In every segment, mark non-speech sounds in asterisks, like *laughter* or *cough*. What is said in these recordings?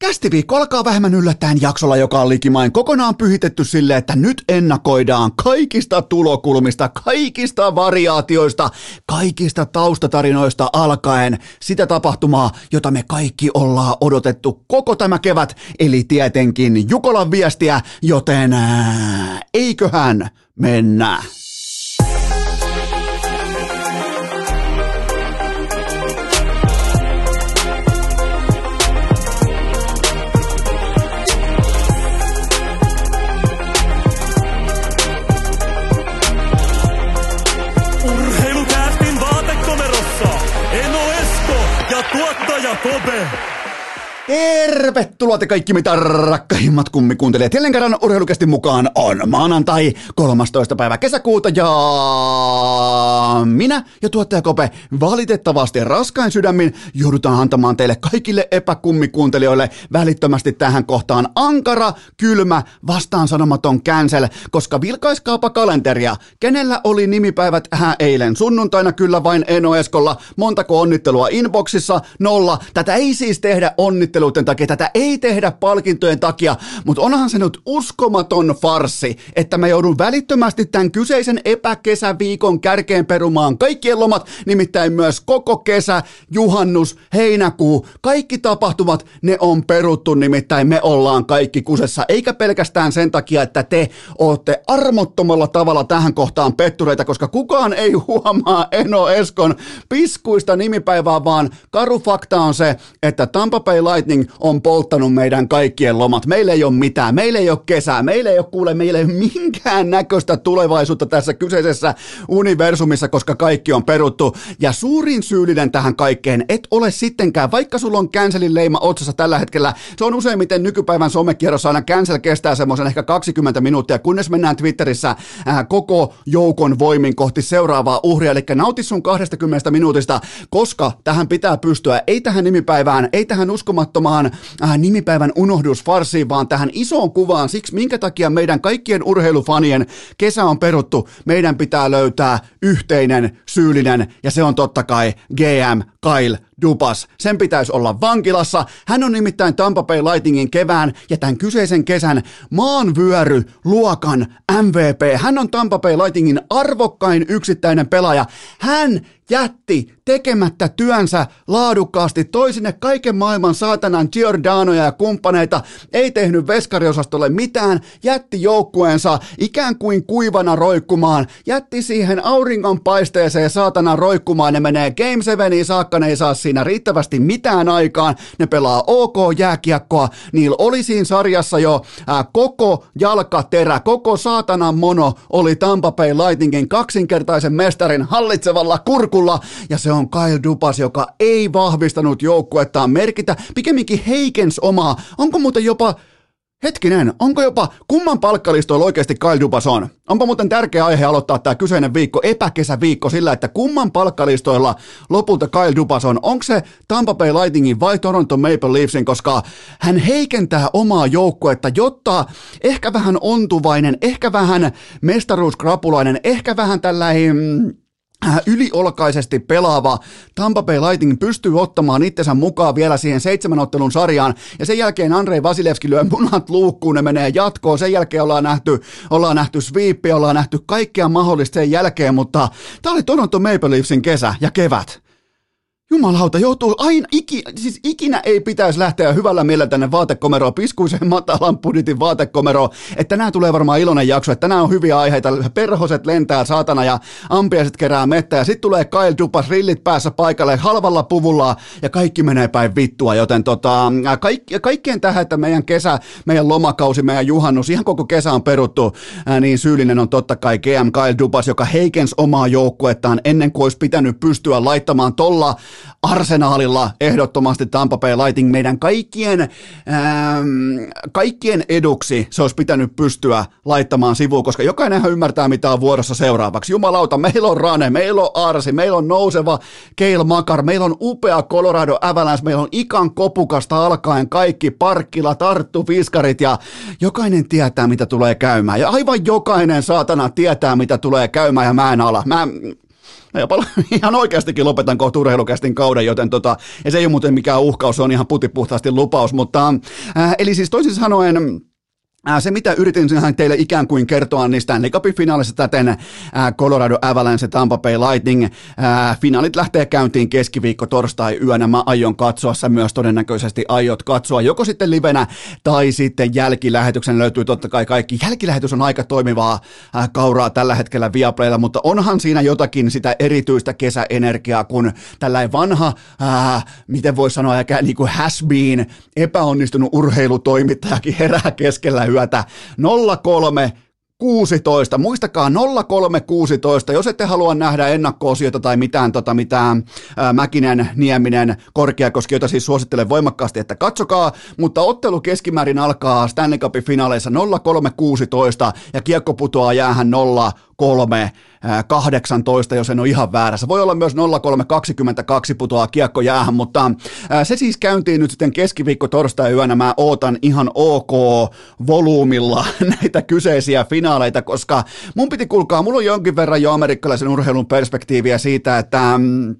Kästiviikko alkaa vähemmän yllättäen jaksolla, joka on likimain kokonaan pyhitetty sille, että nyt ennakoidaan kaikista tulokulmista, kaikista variaatioista, kaikista taustatarinoista alkaen sitä tapahtumaa, jota me kaikki ollaan odotettu koko tämä kevät, eli tietenkin Jukolan viestiä, joten ää, eiköhän mennä. Tuottaja Kobe. Tervetuloa te kaikki mitä rakkaimmat kummikuuntelijat. Jälleen kerran urheilukästi mukaan on maanantai 13. päivä kesäkuuta ja minä ja tuottaja Kope valitettavasti raskain sydämin joudutaan antamaan teille kaikille epäkummikuuntelijoille välittömästi tähän kohtaan ankara, kylmä, vastaan sanomaton cancel, koska vilkaiskaapa kalenteria. Kenellä oli nimipäivät hä eilen? Sunnuntaina kyllä vain Eno Eskolla. Montako onnittelua inboxissa? Nolla. Tätä ei siis tehdä onnitteluiden takia, tätä ei tehdä palkintojen takia, mutta onhan se nyt uskomaton farsi, että mä joudun välittömästi tämän kyseisen epäkesäviikon kärkeen perumaan kaikkien lomat, nimittäin myös koko kesä, juhannus, heinäkuu, kaikki tapahtumat, ne on peruttu, nimittäin me ollaan kaikki kusessa, eikä pelkästään sen takia, että te ootte armottomalla tavalla tähän kohtaan pettureita, koska kukaan ei huomaa Eno Eskon piskuista nimipäivää, vaan karu fakta on se, että Tampa Bay on polttanut meidän kaikkien lomat. Meillä ei ole mitään, meillä ei ole kesää, meillä ei ole kuule, meillä ei ole minkään näköistä tulevaisuutta tässä kyseisessä universumissa, koska kaikki on peruttu. Ja suurin syyllinen tähän kaikkeen et ole sittenkään, vaikka sulla on cancelin leima otsassa tällä hetkellä, se on useimmiten nykypäivän somekierrossa aina cancel kestää semmoisen ehkä 20 minuuttia, kunnes mennään Twitterissä ää, koko joukon voimin kohti seuraavaa uhria, eli nauti sun 20 minuutista, koska tähän pitää pystyä, ei tähän nimipäivään, ei tähän uskomattomaan äh, nimipäivän unohdusfarsiin, vaan tähän isoon kuvaan, siksi minkä takia meidän kaikkien urheilufanien kesä on peruttu, meidän pitää löytää yhteinen syyllinen, ja se on totta kai GM Kyle Dupas. Sen pitäisi olla vankilassa. Hän on nimittäin Tampa Bay Lightningin kevään ja tämän kyseisen kesän maanvyöry luokan MVP. Hän on Tampa Bay Lightningin arvokkain yksittäinen pelaaja. Hän jätti tekemättä työnsä laadukkaasti, toi sinne kaiken maailman saatanan Giordanoja ja kumppaneita, ei tehnyt veskariosastolle mitään, jätti joukkueensa ikään kuin kuivana roikkumaan, jätti siihen auringonpaisteeseen saatana roikkumaan, ne menee Game 7 saakka, ne ei saa siinä riittävästi mitään aikaan, ne pelaa OK jääkiekkoa, niillä oli siinä sarjassa jo ää, koko jalkaterä, koko saatanan mono oli Tampa Bay Lightningin kaksinkertaisen mestarin hallitsevalla kurkulla, ja se on Kyle Dupas, joka ei vahvistanut joukkuettaan merkitä, pikemminkin heikens omaa. Onko muuten jopa Hetkinen, onko jopa kumman palkkalistoilla oikeasti Kyle Dubas on? Onpa muuten tärkeä aihe aloittaa tämä kyseinen viikko, epäkesäviikko sillä, että kumman palkkalistoilla lopulta Kyle Dubas on? Onko se Tampa Bay Lightningin vai Toronto Maple Leafsin, koska hän heikentää omaa joukkuetta, jotta ehkä vähän ontuvainen, ehkä vähän mestaruuskrapulainen, ehkä vähän tällainen Äh, yliolkaisesti pelaava Tampa Bay Lightning pystyy ottamaan itsensä mukaan vielä siihen seitsemän ottelun sarjaan, ja sen jälkeen Andrei Vasilevski lyö munat luukkuun, ne menee jatkoon, sen jälkeen ollaan nähty, ollaan nähty sweepia, ollaan nähty kaikkea mahdollista sen jälkeen, mutta tämä oli Toronto Maple Leafsin kesä ja kevät. Jumalauta, joutuu aina, iki, siis ikinä ei pitäisi lähteä hyvällä mielellä tänne vaatekomeroon, piskuiseen matalan budjetin vaatekomeroon, että tänään tulee varmaan iloinen jakso, että tänään on hyviä aiheita, perhoset lentää saatana ja ampiaiset kerää mettä ja sitten tulee Kyle Dupas rillit päässä paikalle halvalla puvulla ja kaikki menee päin vittua, joten tota, kaik, kaikkien tähän, että meidän kesä, meidän lomakausi, meidän juhannus, ihan koko kesä on peruttu, niin syyllinen on totta kai GM Kyle Dupas, joka heikens omaa joukkuettaan ennen kuin olisi pitänyt pystyä laittamaan tolla arsenaalilla ehdottomasti Tampa Bay Lighting meidän kaikkien, ähm, kaikkien eduksi se olisi pitänyt pystyä laittamaan sivuun, koska jokainenhan ymmärtää, mitä on vuorossa seuraavaksi. Jumalauta, meillä on Rane, meillä on Arsi, meillä on nouseva Keil Makar, meillä on upea Colorado Avalanche, meillä on ikan kopukasta alkaen kaikki parkkila, tarttu, fiskarit ja jokainen tietää, mitä tulee käymään. Ja aivan jokainen saatana tietää, mitä tulee käymään ja mä en ala. Mä, No jopa *laughs* ihan oikeastikin lopetan kohta urheilukästin kauden, joten tota, ja se ei ole muuten mikään uhkaus, se on ihan putipuhtaasti lupaus, mutta äh, eli siis toisin sanoen, se, mitä yritin teille ikään kuin kertoa niistä Stanley finaalissa täten Colorado Avalanche Tampa Bay Lightning. Finaalit lähtee käyntiin keskiviikko torstai yönä. Mä aion katsoa, sä myös todennäköisesti aiot katsoa joko sitten livenä tai sitten jälkilähetyksen löytyy totta kai kaikki. Jälkilähetys on aika toimivaa kauraa tällä hetkellä Viaplaylla, mutta onhan siinä jotakin sitä erityistä kesäenergiaa, kun tällainen vanha, ää, miten voi sanoa, niin kuin has been, epäonnistunut urheilutoimittajakin herää keskellä yötä 03 16. Muistakaa 0316, jos ette halua nähdä ennakko-osiota tai mitään, tota, mitään ää, Mäkinen, Nieminen, Korkeakoski, jota siis suosittelen voimakkaasti, että katsokaa, mutta ottelu keskimäärin alkaa Stanley Cupin finaaleissa 0316 ja kiekko putoaa jäähän 03 18, jos en ole ihan väärässä. Voi olla myös 0322 putoaa kiekko jäähän, mutta se siis käyntiin nyt sitten keskiviikko torstai yönä. Mä ootan ihan ok volyymilla *laughs* näitä kyseisiä finaaleita, koska mun piti kuulkaa, mulla on jonkin verran jo amerikkalaisen urheilun perspektiiviä siitä, että mm,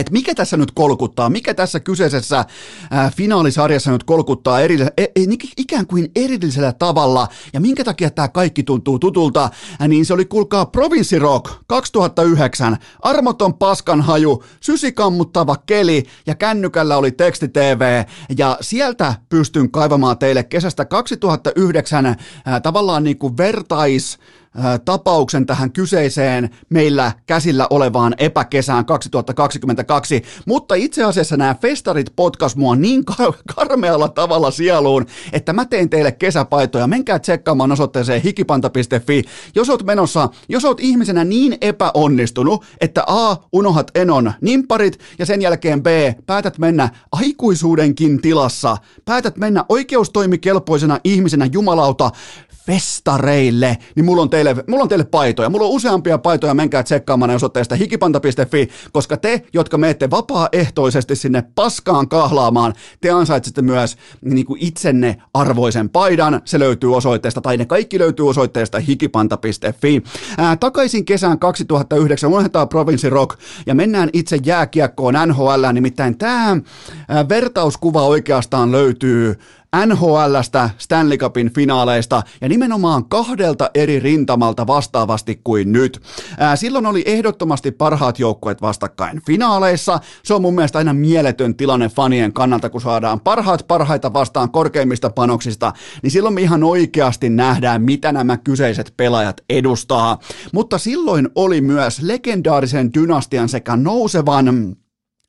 että mikä tässä nyt kolkuttaa, mikä tässä kyseisessä ää, finaalisarjassa nyt kolkuttaa eri, e, e, ikään kuin erillisellä tavalla, ja minkä takia tämä kaikki tuntuu tutulta, ää, niin se oli, kuulkaa, Provinci Rock 2009, armoton paskanhaju, sysikammuttava keli, ja kännykällä oli teksti TV, ja sieltä pystyn kaivamaan teille kesästä 2009 ää, tavallaan niin kuin vertais, tapauksen tähän kyseiseen meillä käsillä olevaan epäkesään 2022, mutta itse asiassa nämä festarit potkas mua niin karmealla tavalla sieluun, että mä tein teille kesäpaitoja. Menkää tsekkaamaan osoitteeseen hikipanta.fi. Jos oot menossa, jos oot ihmisenä niin epäonnistunut, että A, unohat enon nimparit ja sen jälkeen B, päätät mennä aikuisuudenkin tilassa, päätät mennä oikeustoimikelpoisena ihmisenä jumalauta festareille, niin mulla on, teille, mulla on teille paitoja. Mulla on useampia paitoja, menkää tsekkaamaan osoitteesta hikipanta.fi, koska te, jotka menette vapaaehtoisesti sinne paskaan kahlaamaan, te ansaitsette myös niin kuin itsenne arvoisen paidan. Se löytyy osoitteesta, tai ne kaikki löytyy osoitteesta hikipanta.fi. Ää, takaisin kesään 2009 unohdetaan Province Rock ja mennään itse jääkiekkoon NHL, nimittäin tämä vertauskuva oikeastaan löytyy NHLstä, Stanley Cupin finaaleista ja nimenomaan kahdelta eri rintamalta vastaavasti kuin nyt. Ää, silloin oli ehdottomasti parhaat joukkueet vastakkain finaaleissa. Se on mun mielestä aina mieletön tilanne fanien kannalta, kun saadaan parhaat parhaita vastaan korkeimmista panoksista, niin silloin me ihan oikeasti nähdään, mitä nämä kyseiset pelaajat edustaa. Mutta silloin oli myös legendaarisen dynastian sekä nousevan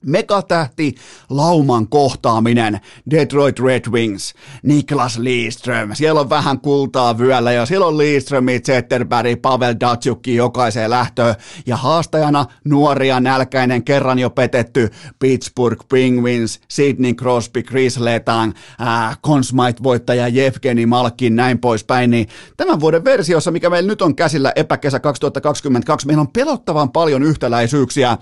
Megatähti lauman kohtaaminen, Detroit Red Wings, Niklas Lidström, siellä on vähän kultaa vyöllä ja siellä on Lidströmi, Zetterberg, Pavel Datsukki jokaiseen lähtöön. Ja haastajana nuoria nälkäinen kerran jo petetty Pittsburgh Penguins, Sidney Crosby, Chris Letang, äh, Consmite-voittaja Jevgeni Malkin, näin poispäin, niin tämän vuoden versiossa, mikä meillä nyt on käsillä epäkesä 2022, meillä on pelottavan paljon yhtäläisyyksiä. Äh,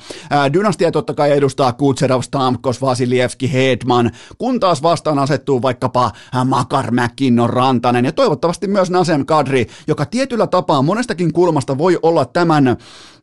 dynastia totta kai edustaa Kutserov, Stamkos, Vasilievski, Hedman, kun taas vastaan asettuu vaikkapa äh, Makar, McKinnon, Rantanen ja toivottavasti myös Nasem Kadri, joka tietyllä tapaa monestakin kulmasta voi olla tämän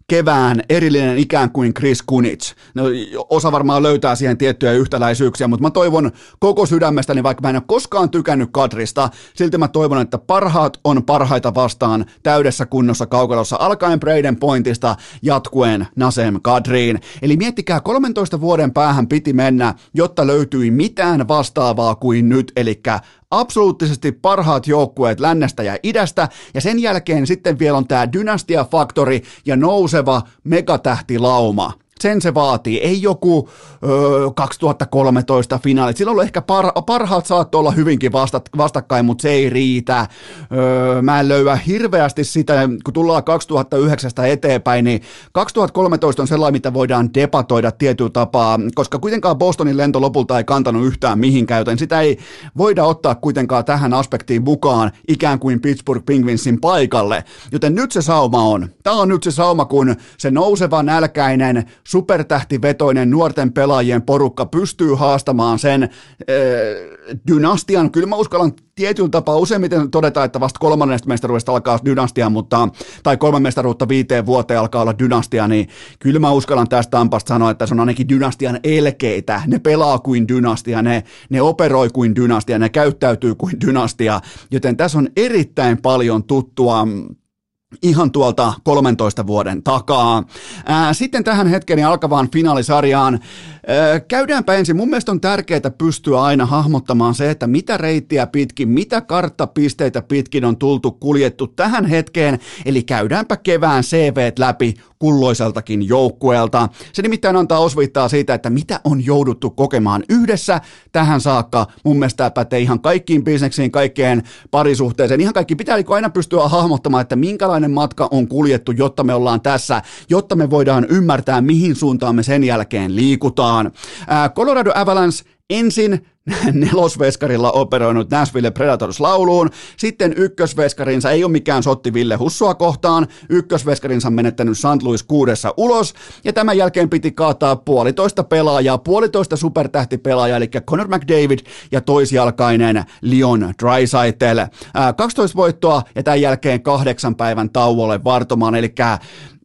kevään erillinen ikään kuin Chris Kunitz. No, osa varmaan löytää siihen tiettyjä yhtäläisyyksiä, mutta mä toivon koko sydämestäni, vaikka mä en ole koskaan tykännyt Kadrista, silti mä toivon, että parhaat on parhaita vastaan täydessä kunnossa kaukalossa alkaen Braden Pointista jatkuen Nasem Kadriin. Eli miettikää, 13 vuoden päähän piti mennä, jotta löytyi mitään vastaavaa kuin nyt, eli absoluuttisesti parhaat joukkueet lännestä ja idästä, ja sen jälkeen sitten vielä on tämä dynastia-faktori ja nouseva megatähtilauma sen se vaatii. Ei joku ö, 2013 finaali. Silloin ehkä par, parhaat saattoi olla hyvinkin vastat, vastakkain, mutta se ei riitä. Ö, mä en löyä hirveästi sitä, kun tullaan 2009 eteenpäin, niin 2013 on sellainen, mitä voidaan debatoida tietyllä tapaa, koska kuitenkaan Bostonin lento lopulta ei kantanut yhtään mihinkään, joten sitä ei voida ottaa kuitenkaan tähän aspektiin mukaan ikään kuin Pittsburgh Penguinsin paikalle. Joten nyt se sauma on. Tämä on nyt se sauma, kun se nouseva nälkäinen supertähtivetoinen nuorten pelaajien porukka pystyy haastamaan sen äh, dynastian, kyllä mä uskallan tietyllä tapaa useimmiten todetaan, että vasta kolmannesta mestaruudesta alkaa dynastia, mutta, tai kolman mestaruutta viiteen vuoteen alkaa olla dynastia, niin kyllä mä uskallan tästä Tampasta sanoa, että se on ainakin dynastian elkeitä. Ne pelaa kuin dynastia, ne, ne operoi kuin dynastia, ne käyttäytyy kuin dynastia, joten tässä on erittäin paljon tuttua ihan tuolta 13 vuoden takaa. Ää, sitten tähän hetkeen alkavaan finaalisarjaan. Ää, käydäänpä ensin. Mun mielestä on tärkeää pystyä aina hahmottamaan se, että mitä reittiä pitkin, mitä karttapisteitä pitkin on tultu kuljettu tähän hetkeen. Eli käydäänpä kevään CV läpi kulloiseltakin joukkueelta. Se nimittäin antaa osviittaa siitä, että mitä on jouduttu kokemaan yhdessä tähän saakka. Mun mielestä tämä pätee ihan kaikkiin bisneksiin, kaikkeen parisuhteeseen. Ihan kaikki pitää aina pystyä hahmottamaan, että minkälainen matka on kuljettu, jotta me ollaan tässä, jotta me voidaan ymmärtää, mihin suuntaan me sen jälkeen liikutaan. Colorado Avalanche ensin *laughs* nelosveskarilla operoinut Nashville Predators lauluun, sitten ykkösveskarinsa ei ole mikään sotti Ville Hussua kohtaan, ykkösveskarinsa menettänyt St. Louis kuudessa ulos, ja tämän jälkeen piti kaataa puolitoista pelaajaa, puolitoista supertähtipelaajaa, eli Connor McDavid ja toisjalkainen Leon Draisaitl. 12 voittoa ja tämän jälkeen kahdeksan päivän tauolle vartomaan, eli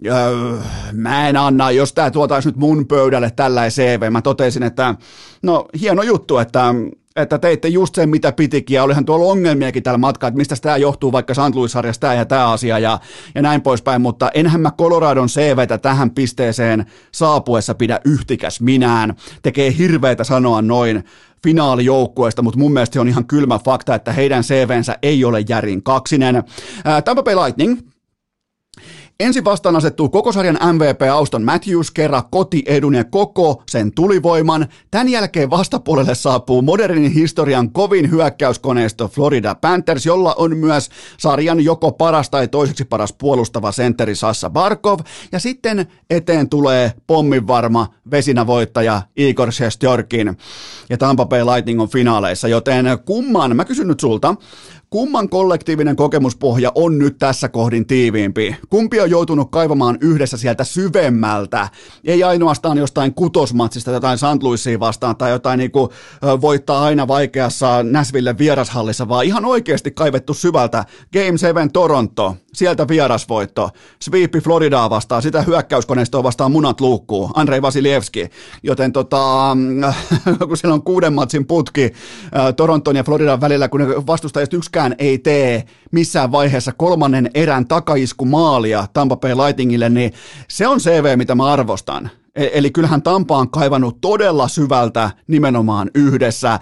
Öö, mä en anna, jos tämä tuotaisi nyt mun pöydälle tällä CV, mä totesin, että no hieno juttu, että että teitte just sen, mitä pitikin, ja olihan tuolla ongelmiakin tällä matkalla, että mistä tämä johtuu, vaikka St. Louis-sarjassa tämä ja tämä asia, ja, ja näin poispäin, mutta enhän mä Coloradon CVtä tähän pisteeseen saapuessa pidä yhtikäs minään. Tekee hirveitä sanoa noin finaalijoukkueesta, mutta mun mielestä se on ihan kylmä fakta, että heidän CVnsä ei ole järin kaksinen. Tampa Bay Lightning, Ensin vastaan asettuu koko sarjan MVP Auston Matthews kerran kotiedun ja koko sen tulivoiman. Tämän jälkeen vastapuolelle saapuu modernin historian kovin hyökkäyskoneisto Florida Panthers, jolla on myös sarjan joko paras tai toiseksi paras puolustava sentteri Sassa Barkov. Ja sitten eteen tulee pomminvarma vesinävoittaja Igor Shestjorkin. Ja Tampa Bay Lightning on finaaleissa, joten kumman, mä kysyn nyt sulta, Kumman kollektiivinen kokemuspohja on nyt tässä kohdin tiiviimpi? Kumpi on joutunut kaivamaan yhdessä sieltä syvemmältä? Ei ainoastaan jostain kutosmatsista jotain St. Louisia vastaan tai jotain niin kuin, voittaa aina vaikeassa Näsville vierashallissa, vaan ihan oikeasti kaivettu syvältä. Game 7 Toronto, sieltä vierasvoitto. Sweepi Floridaa vastaan, sitä hyökkäyskoneistoa vastaan munat luukkuu. Andrei Vasilievski. Joten tota, *laughs* kun siellä on kuuden matsin putki Toronton ja Floridan välillä, kun vastustajista yksikään ei tee missään vaiheessa kolmannen erän takaisku maalia Tampa Bay Lightningille, niin se on CV, mitä mä arvostan. E- eli kyllähän Tampa on kaivannut todella syvältä nimenomaan yhdessä.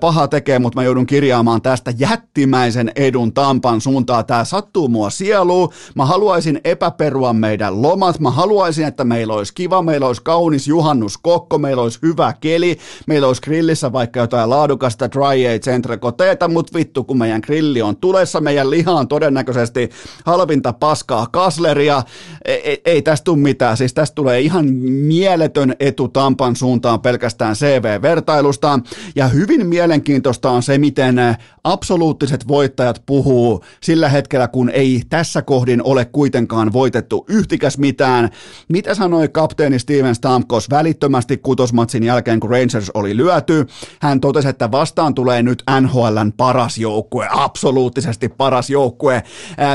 Paha tekee, mutta mä joudun kirjaamaan tästä jättimäisen edun Tampan suuntaan. Tämä sattuu mua sieluun. Mä haluaisin epäperua meidän lomat. Mä haluaisin, että meillä olisi kiva, meillä olisi kaunis juhannuskokko, meillä olisi hyvä keli, meillä olisi grillissä vaikka jotain laadukasta dry age entrecoteeta, mutta vittu kun meidän grilli on tulessa, meidän liha on todennäköisesti halvinta paskaa kasleria. Ei, ei, ei tästä tule mitään, siis tästä tulee ihan mieletön etu Tampan suuntaan pelkästään CV-vertailusta. Ja hyvin mielenkiintoista on se, miten absoluuttiset voittajat puhuu sillä hetkellä, kun ei tässä kohdin ole kuitenkaan voitettu yhtikäs mitään. Mitä sanoi kapteeni Steven Stamkos välittömästi kutosmatsin jälkeen, kun Rangers oli lyöty? Hän totesi, että vastaan tulee nyt NHLn paras joukkue, absoluuttisesti paras joukkue.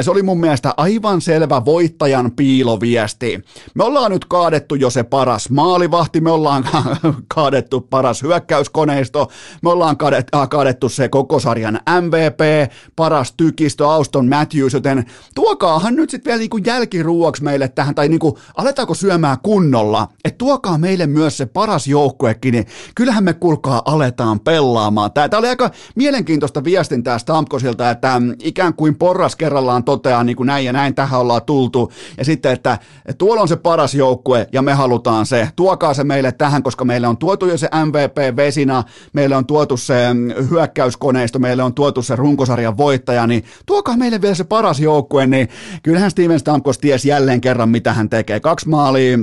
Se oli mun mielestä aivan selvä voittajan piiloviesti. Me ollaan nyt kaadettu jo se paras maalivahti, me ollaan *laughs* kaadettu paras hyökkäyskoneisto, me ollaan kaadettu se koko sarjan MVP, paras tykistö Auston Matthews, joten tuokaahan nyt sitten vielä niinku jälkiruuaksi meille tähän, tai niinku aletaanko syömään kunnolla, että tuokaa meille myös se paras joukkuekin, niin kyllähän me kuulkaa aletaan pelaamaan. Tämä oli aika mielenkiintoista viestintää Stamkosilta, että ikään kuin porras kerrallaan toteaa niin kuin näin ja näin tähän ollaan tultu, ja sitten, että tuolla on se paras joukkue ja me halutaan se, tuokaa se meille tähän, koska meille on tuotu jo se MVP Vesina, meille on tuotu se hyökkäyskoneisto, meille on tuotu se runkosarjan voittaja, niin tuokaa meille vielä se paras joukkue, niin kyllähän Steven Stamkos tiesi jälleen kerran, mitä hän tekee. Kaksi maalia,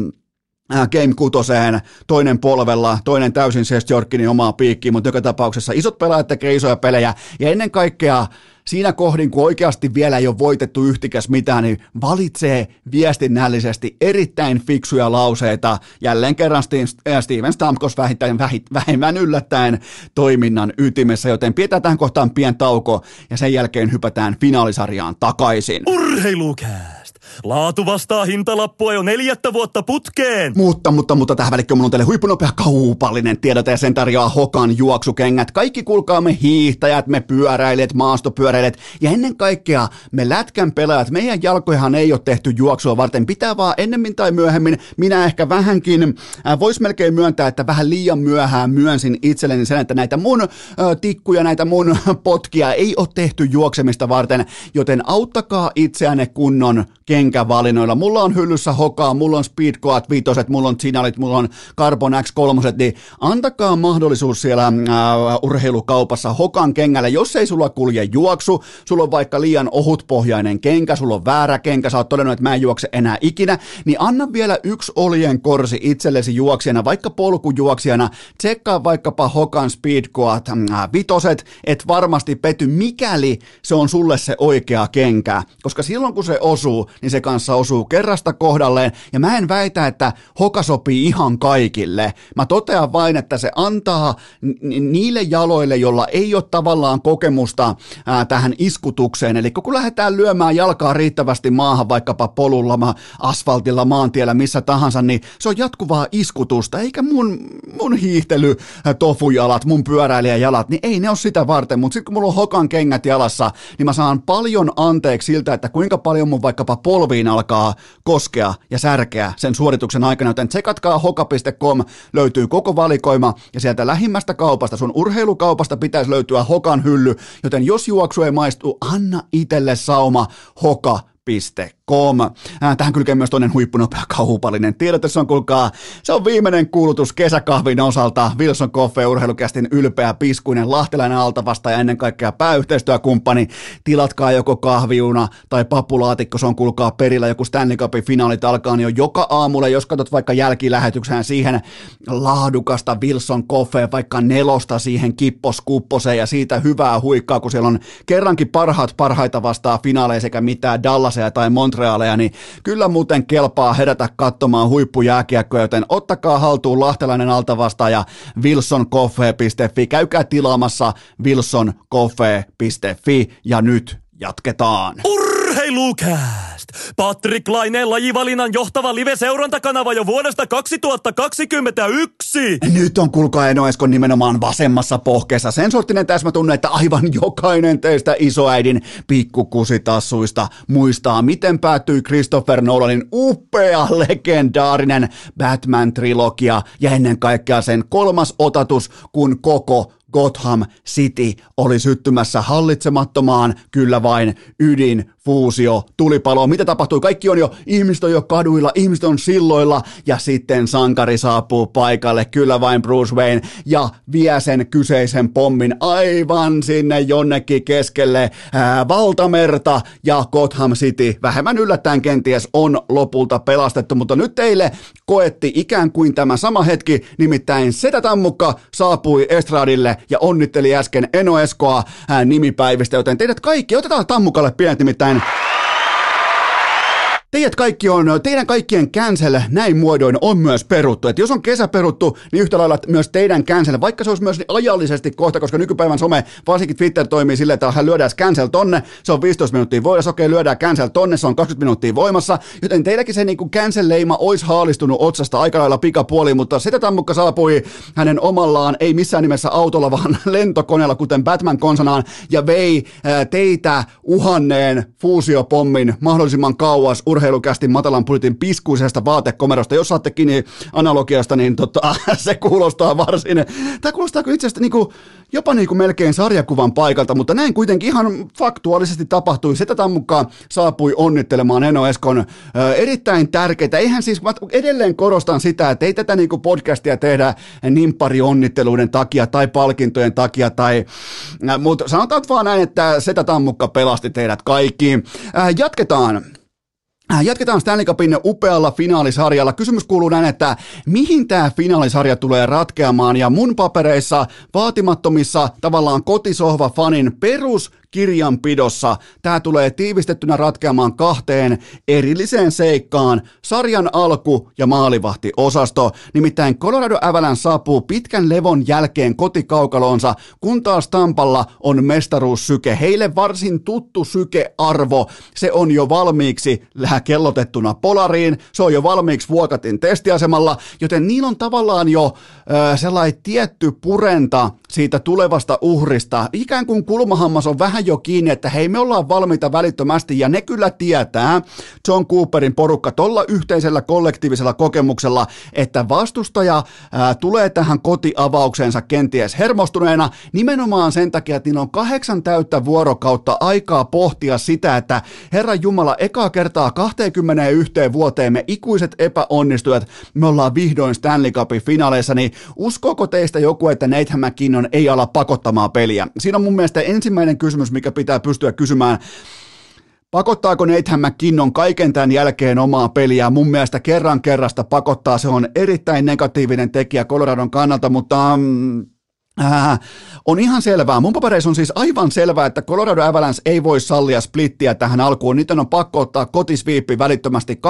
äh, Game kutoseen, toinen polvella, toinen täysin Sestjorkinin omaa piikkiin, mutta joka tapauksessa isot pelaajat tekee isoja pelejä, ja ennen kaikkea siinä kohdin, kun oikeasti vielä ei ole voitettu yhtikäs mitään, niin valitsee viestinnällisesti erittäin fiksuja lauseita. Jälleen kerran Steven Stamkos vähittäin, vähemmän yllättäen toiminnan ytimessä, joten pidetään kohtaan pien tauko ja sen jälkeen hypätään finaalisarjaan takaisin. Urheilukää! Laatu vastaa hintalappua jo neljättä vuotta putkeen. Mutta, mutta, mutta tähän välikköön mulla on teille huippunopea kaupallinen tiedote ja sen tarjoaa Hokan juoksukengät. Kaikki kuulkaa me hiihtäjät, me pyöräilijät, maastopyöräilijät ja ennen kaikkea me lätkän pelaajat. Meidän jalkojahan ei ole tehty juoksua varten. Pitää vaan ennemmin tai myöhemmin, minä ehkä vähänkin, äh, vois melkein myöntää, että vähän liian myöhään myönsin itselleni sen, että näitä mun äh, tikkuja, näitä mun *laughs* potkia ei ole tehty juoksemista varten, joten auttakaa itseänne kunnon kenkävalinnoilla. Mulla on hyllyssä hokaa, mulla on Speedcoat vitoset, mulla on Signalit, mulla on Carbon X3, niin antakaa mahdollisuus siellä äh, urheilukaupassa hokan kengälle. Jos ei sulla kulje juoksu, sulla on vaikka liian ohutpohjainen kenkä, sulla on väärä kenkä, sä oot todennut, että mä en juokse enää ikinä, niin anna vielä yksi olien korsi itsellesi juoksijana, vaikka polkujuoksijana, tsekkaa vaikkapa hokan Speedcoat äh, vitoset, et varmasti pety, mikäli se on sulle se oikea kenkä, koska silloin kun se osuu, niin se kanssa osuu kerrasta kohdalleen. Ja mä en väitä, että hoka sopii ihan kaikille. Mä totean vain, että se antaa niille jaloille, joilla ei ole tavallaan kokemusta ää, tähän iskutukseen. Eli kun lähdetään lyömään jalkaa riittävästi maahan, vaikkapa polulla, ma- asfaltilla, maantiellä, missä tahansa, niin se on jatkuvaa iskutusta, eikä mun, mun hiihtely, tofujalat, mun pyöräilijäjalat, niin ei ne ole sitä varten, mutta sitten kun mulla on hokan kengät jalassa, niin mä saan paljon anteeksi siltä, että kuinka paljon mun vaikkapa polviin alkaa koskea ja särkeä sen suorituksen aikana, joten tsekatkaa hoka.com, löytyy koko valikoima ja sieltä lähimmästä kaupasta, sun urheilukaupasta pitäisi löytyä hokan hylly, joten jos juoksu ei maistu, anna itelle sauma hoka Com. Äh, tähän kylkee myös toinen huippunopea kaupallinen tiedote. Se on, kuulkaa, se on viimeinen kuulutus kesäkahvin osalta. Wilson Coffee urheilukästin ylpeä piskuinen lahtelainen altavasta ja ennen kaikkea pääyhteistyökumppani. Tilatkaa joko kahviuna tai papulaatikko, se on kuulkaa perillä. Joku Stanley Cupin finaalit alkaa niin jo joka aamulla, jos katsot vaikka jälkilähetykseen siihen laadukasta Wilson Coffee, vaikka nelosta siihen kipposkupposeen ja siitä hyvää huikkaa, kun siellä on kerrankin parhaat parhaita vastaa finaaleja sekä mitään Dallasia tai Mont Montrealeja, niin kyllä muuten kelpaa herätä katsomaan huippujääkiekkoja, joten ottakaa haltuun lahtelainen altavastaaja wilsoncoffee.fi. Käykää tilaamassa wilsoncoffee.fi ja nyt jatketaan. Urheilukääst! Patrick Laineen lajivalinnan johtava live-seurantakanava jo vuodesta 2021! Nyt on kulkaa Enoeskon nimenomaan vasemmassa pohkeessa sen sorttinen täsmätunne, että aivan jokainen teistä isoäidin pikkukusitassuista muistaa, miten päättyi Christopher Nolanin upea legendaarinen Batman-trilogia ja ennen kaikkea sen kolmas otatus, kun koko Gotham City oli syttymässä hallitsemattomaan, kyllä vain ydin fuusio, tulipalo, mitä tapahtui? Kaikki on jo, ihmiset on jo kaduilla, ihmiset on silloilla. Ja sitten sankari saapuu paikalle, kyllä vain Bruce Wayne. Ja vie sen kyseisen pommin aivan sinne jonnekin keskelle ää, valtamerta. Ja Gotham City vähemmän yllättäen kenties on lopulta pelastettu, mutta nyt teille koetti ikään kuin tämä sama hetki, nimittäin Setä Tammukka saapui Estradille ja onnitteli äsken Eno Eskoa ää, nimipäivistä, joten teidät kaikki, otetaan Tammukalle pienet nimittäin nimittäin Teidät kaikki on, teidän kaikkien cancel näin muodoin on myös peruttu. Et jos on kesä peruttu, niin yhtä lailla myös teidän cancel, vaikka se olisi myös ajallisesti kohta, koska nykypäivän some, varsinkin Twitter toimii silleen, että hän lyödään cancel tonne, se on 15 minuuttia voimassa, okei lyödään cancel tonne, se on 20 minuuttia voimassa, joten teilläkin se niin cancel-leima olisi haalistunut otsasta aika lailla pikapuoliin, mutta sitä tammukka saapui hänen omallaan, ei missään nimessä autolla, vaan *laughs* lentokoneella, kuten Batman konsanaan, ja vei teitä uhanneen fuusiopommin mahdollisimman kauas urheilu urheilukästi matalan budjetin piskuisesta vaatekomerosta. Jos saatte kiinni analogiasta, niin tota, *laughs* se kuulostaa varsin, tämä kuulostaa itse asiassa niin kuin, jopa niin kuin melkein sarjakuvan paikalta, mutta näin kuitenkin ihan faktuaalisesti tapahtui. Sitä mukaan saapui onnittelemaan Eno Eskon erittäin tärkeitä. Eihän siis, mä edelleen korostan sitä, että ei tätä niin kuin podcastia tehdä onnitteluiden takia tai palkintojen takia, tai, mutta sanotaan vaan näin, että Setä Tammukka pelasti teidät kaikki. Jatketaan. Äh, jatketaan Stanley Cupin upealla finaalisarjalla. Kysymys kuuluu näin, että mihin tämä finaalisarja tulee ratkeamaan ja mun papereissa vaatimattomissa tavallaan kotisohva fanin perus kirjanpidossa. Tämä tulee tiivistettynä ratkeamaan kahteen erilliseen seikkaan, sarjan alku ja maalivahtiosasto. Nimittäin Colorado Avalanche saapuu pitkän levon jälkeen kotikaukalonsa, kun taas Tampalla on mestaruussyke. Heille varsin tuttu sykearvo. Se on jo valmiiksi kellotettuna polariin, se on jo valmiiksi Vuokatin testiasemalla, joten niillä on tavallaan jo äh, sellainen tietty purenta siitä tulevasta uhrista. Ikään kuin kulmahammas on vähän jo kiinni, että hei me ollaan valmiita välittömästi ja ne kyllä tietää, John Cooperin porukka tuolla yhteisellä kollektiivisella kokemuksella, että vastustaja ää, tulee tähän kotiavaukseensa kenties hermostuneena nimenomaan sen takia, että niillä on kahdeksan täyttä vuorokautta aikaa pohtia sitä, että Herra Jumala, ekaa kertaa 21 vuoteen me ikuiset epäonnistujat, me ollaan vihdoin Stanley Cupin finaaleissa, niin uskooko teistä joku, että Nathan McKinnon ei ala pakottamaan peliä? Siinä on mun mielestä ensimmäinen kysymys, mikä pitää pystyä kysymään. Pakottaako Nathan McKinnon kaiken tämän jälkeen omaa peliä? Mun mielestä kerran kerrasta pakottaa. Se on erittäin negatiivinen tekijä Coloradon kannalta, mutta mm, Äh, on ihan selvää. Mun papereissa on siis aivan selvää, että Colorado Avalanche ei voi sallia splittiä tähän alkuun. Niiden on pakko ottaa kotisviippi välittömästi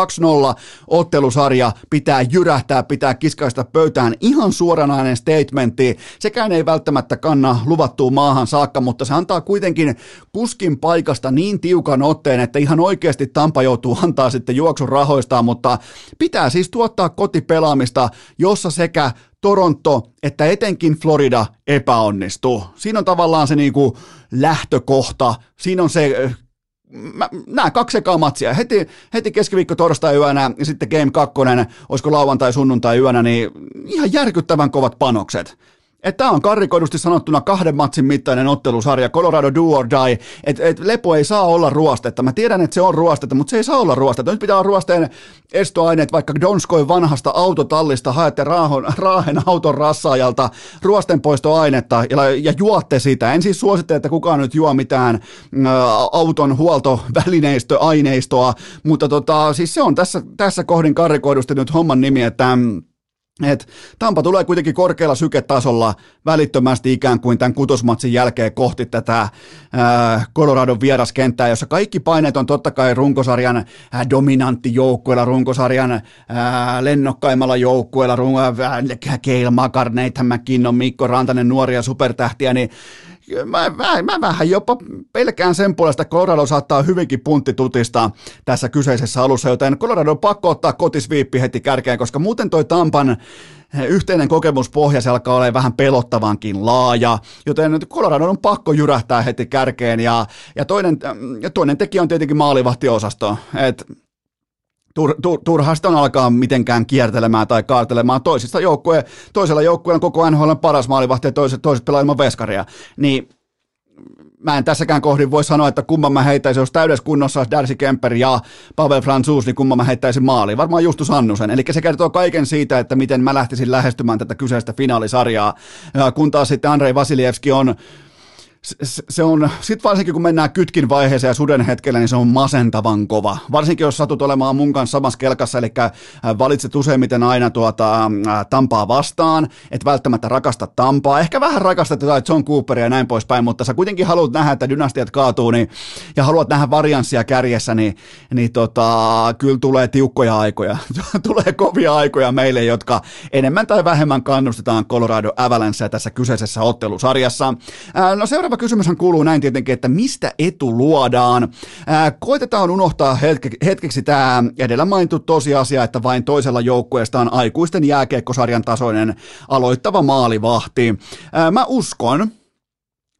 2-0. Ottelusarja pitää jyrähtää, pitää kiskaista pöytään. Ihan suoranainen statementti. Sekään ei välttämättä kanna luvattuun maahan saakka, mutta se antaa kuitenkin kuskin paikasta niin tiukan otteen, että ihan oikeasti Tampa joutuu antaa sitten juoksun rahoistaan, mutta pitää siis tuottaa kotipelaamista, jossa sekä Toronto että etenkin Florida epäonnistuu. Siinä on tavallaan se niinku lähtökohta, siinä on se mä, nämä kaksi ekaa matsia, heti, heti keskiviikko torstai yönä ja sitten game kakkonen, olisiko lauantai sunnuntai yönä, niin ihan järkyttävän kovat panokset tämä on karrikoidusti sanottuna kahden matsin mittainen ottelusarja, Colorado do or die, että et lepo ei saa olla ruostetta. Mä tiedän, että se on ruostetta, mutta se ei saa olla ruostetta. Nyt pitää olla ruosteen estoaineet, vaikka Donskoin vanhasta autotallista haette raahon, raahen auton rassaajalta ruostenpoistoainetta ja, ja juotte sitä. En siis suosittele, että kukaan nyt juo mitään ä, auton huoltovälineistöaineistoa, mutta tota, siis se on tässä, tässä kohdin karrikoidusti nyt homman nimi, että et Tampa tulee kuitenkin korkealla syketasolla välittömästi ikään kuin tämän kutosmatsin jälkeen kohti tätä ää, Coloradon vieraskenttää, jossa kaikki paineet on totta kai runkosarjan ää, dominantti joukkueella, runkosarjan ää, lennokkaimmalla joukkueella, run, Keil Makar, Nathan McKinnon, Mikko Rantanen, nuoria supertähtiä, niin mä, mä, mä vähän jopa pelkään sen puolesta, että Colorado saattaa hyvinkin punttitutista tässä kyseisessä alussa, joten Colorado on pakko ottaa kotisviippi heti kärkeen, koska muuten toi Tampan yhteinen kokemuspohja se alkaa olla vähän pelottavankin laaja, joten Colorado on pakko jyrähtää heti kärkeen ja, ja toinen, ja toinen tekijä on tietenkin maalivahtiosasto, että tur, tur, turhasta on alkaa mitenkään kiertelemään tai kaartelemaan toisista joukkue, toisella joukkueella koko NHL on paras maalivahti ja toiset, toiset pelaa ilman veskaria, niin mä en tässäkään kohdin voi sanoa, että kumman mä heittäisin, jos täydessä kunnossa Darcy Kemper ja Pavel Franzus, niin kumman mä heittäisin maaliin. Varmaan Justus Annusen. Eli se kertoo kaiken siitä, että miten mä lähtisin lähestymään tätä kyseistä finaalisarjaa. Kun taas sitten Andrei Vasilievski on se on, sit varsinkin kun mennään kytkin vaiheeseen ja suden hetkellä, niin se on masentavan kova. Varsinkin jos satut olemaan mun kanssa samassa kelkassa, eli äh, valitset useimmiten aina tuota, äh, Tampaa vastaan, et välttämättä rakasta Tampaa. Ehkä vähän rakastat jotain John Cooperia ja näin poispäin, mutta sä kuitenkin haluat nähdä, että dynastiat kaatuu niin, ja haluat nähdä varianssia kärjessä, niin, niin tota, kyllä tulee tiukkoja aikoja. *laughs* tulee kovia aikoja meille, jotka enemmän tai vähemmän kannustetaan Colorado Avalancea tässä kyseisessä ottelusarjassa. Äh, no seuraava Seuraava kysymyshän kuuluu näin tietenkin, että mistä etu luodaan? Ää, koitetaan unohtaa hetke, hetkeksi tämä edellä mainittu tosiasia, että vain toisella joukkueesta on aikuisten jääkiekkosarjan tasoinen aloittava maalivahti. Ää, mä uskon,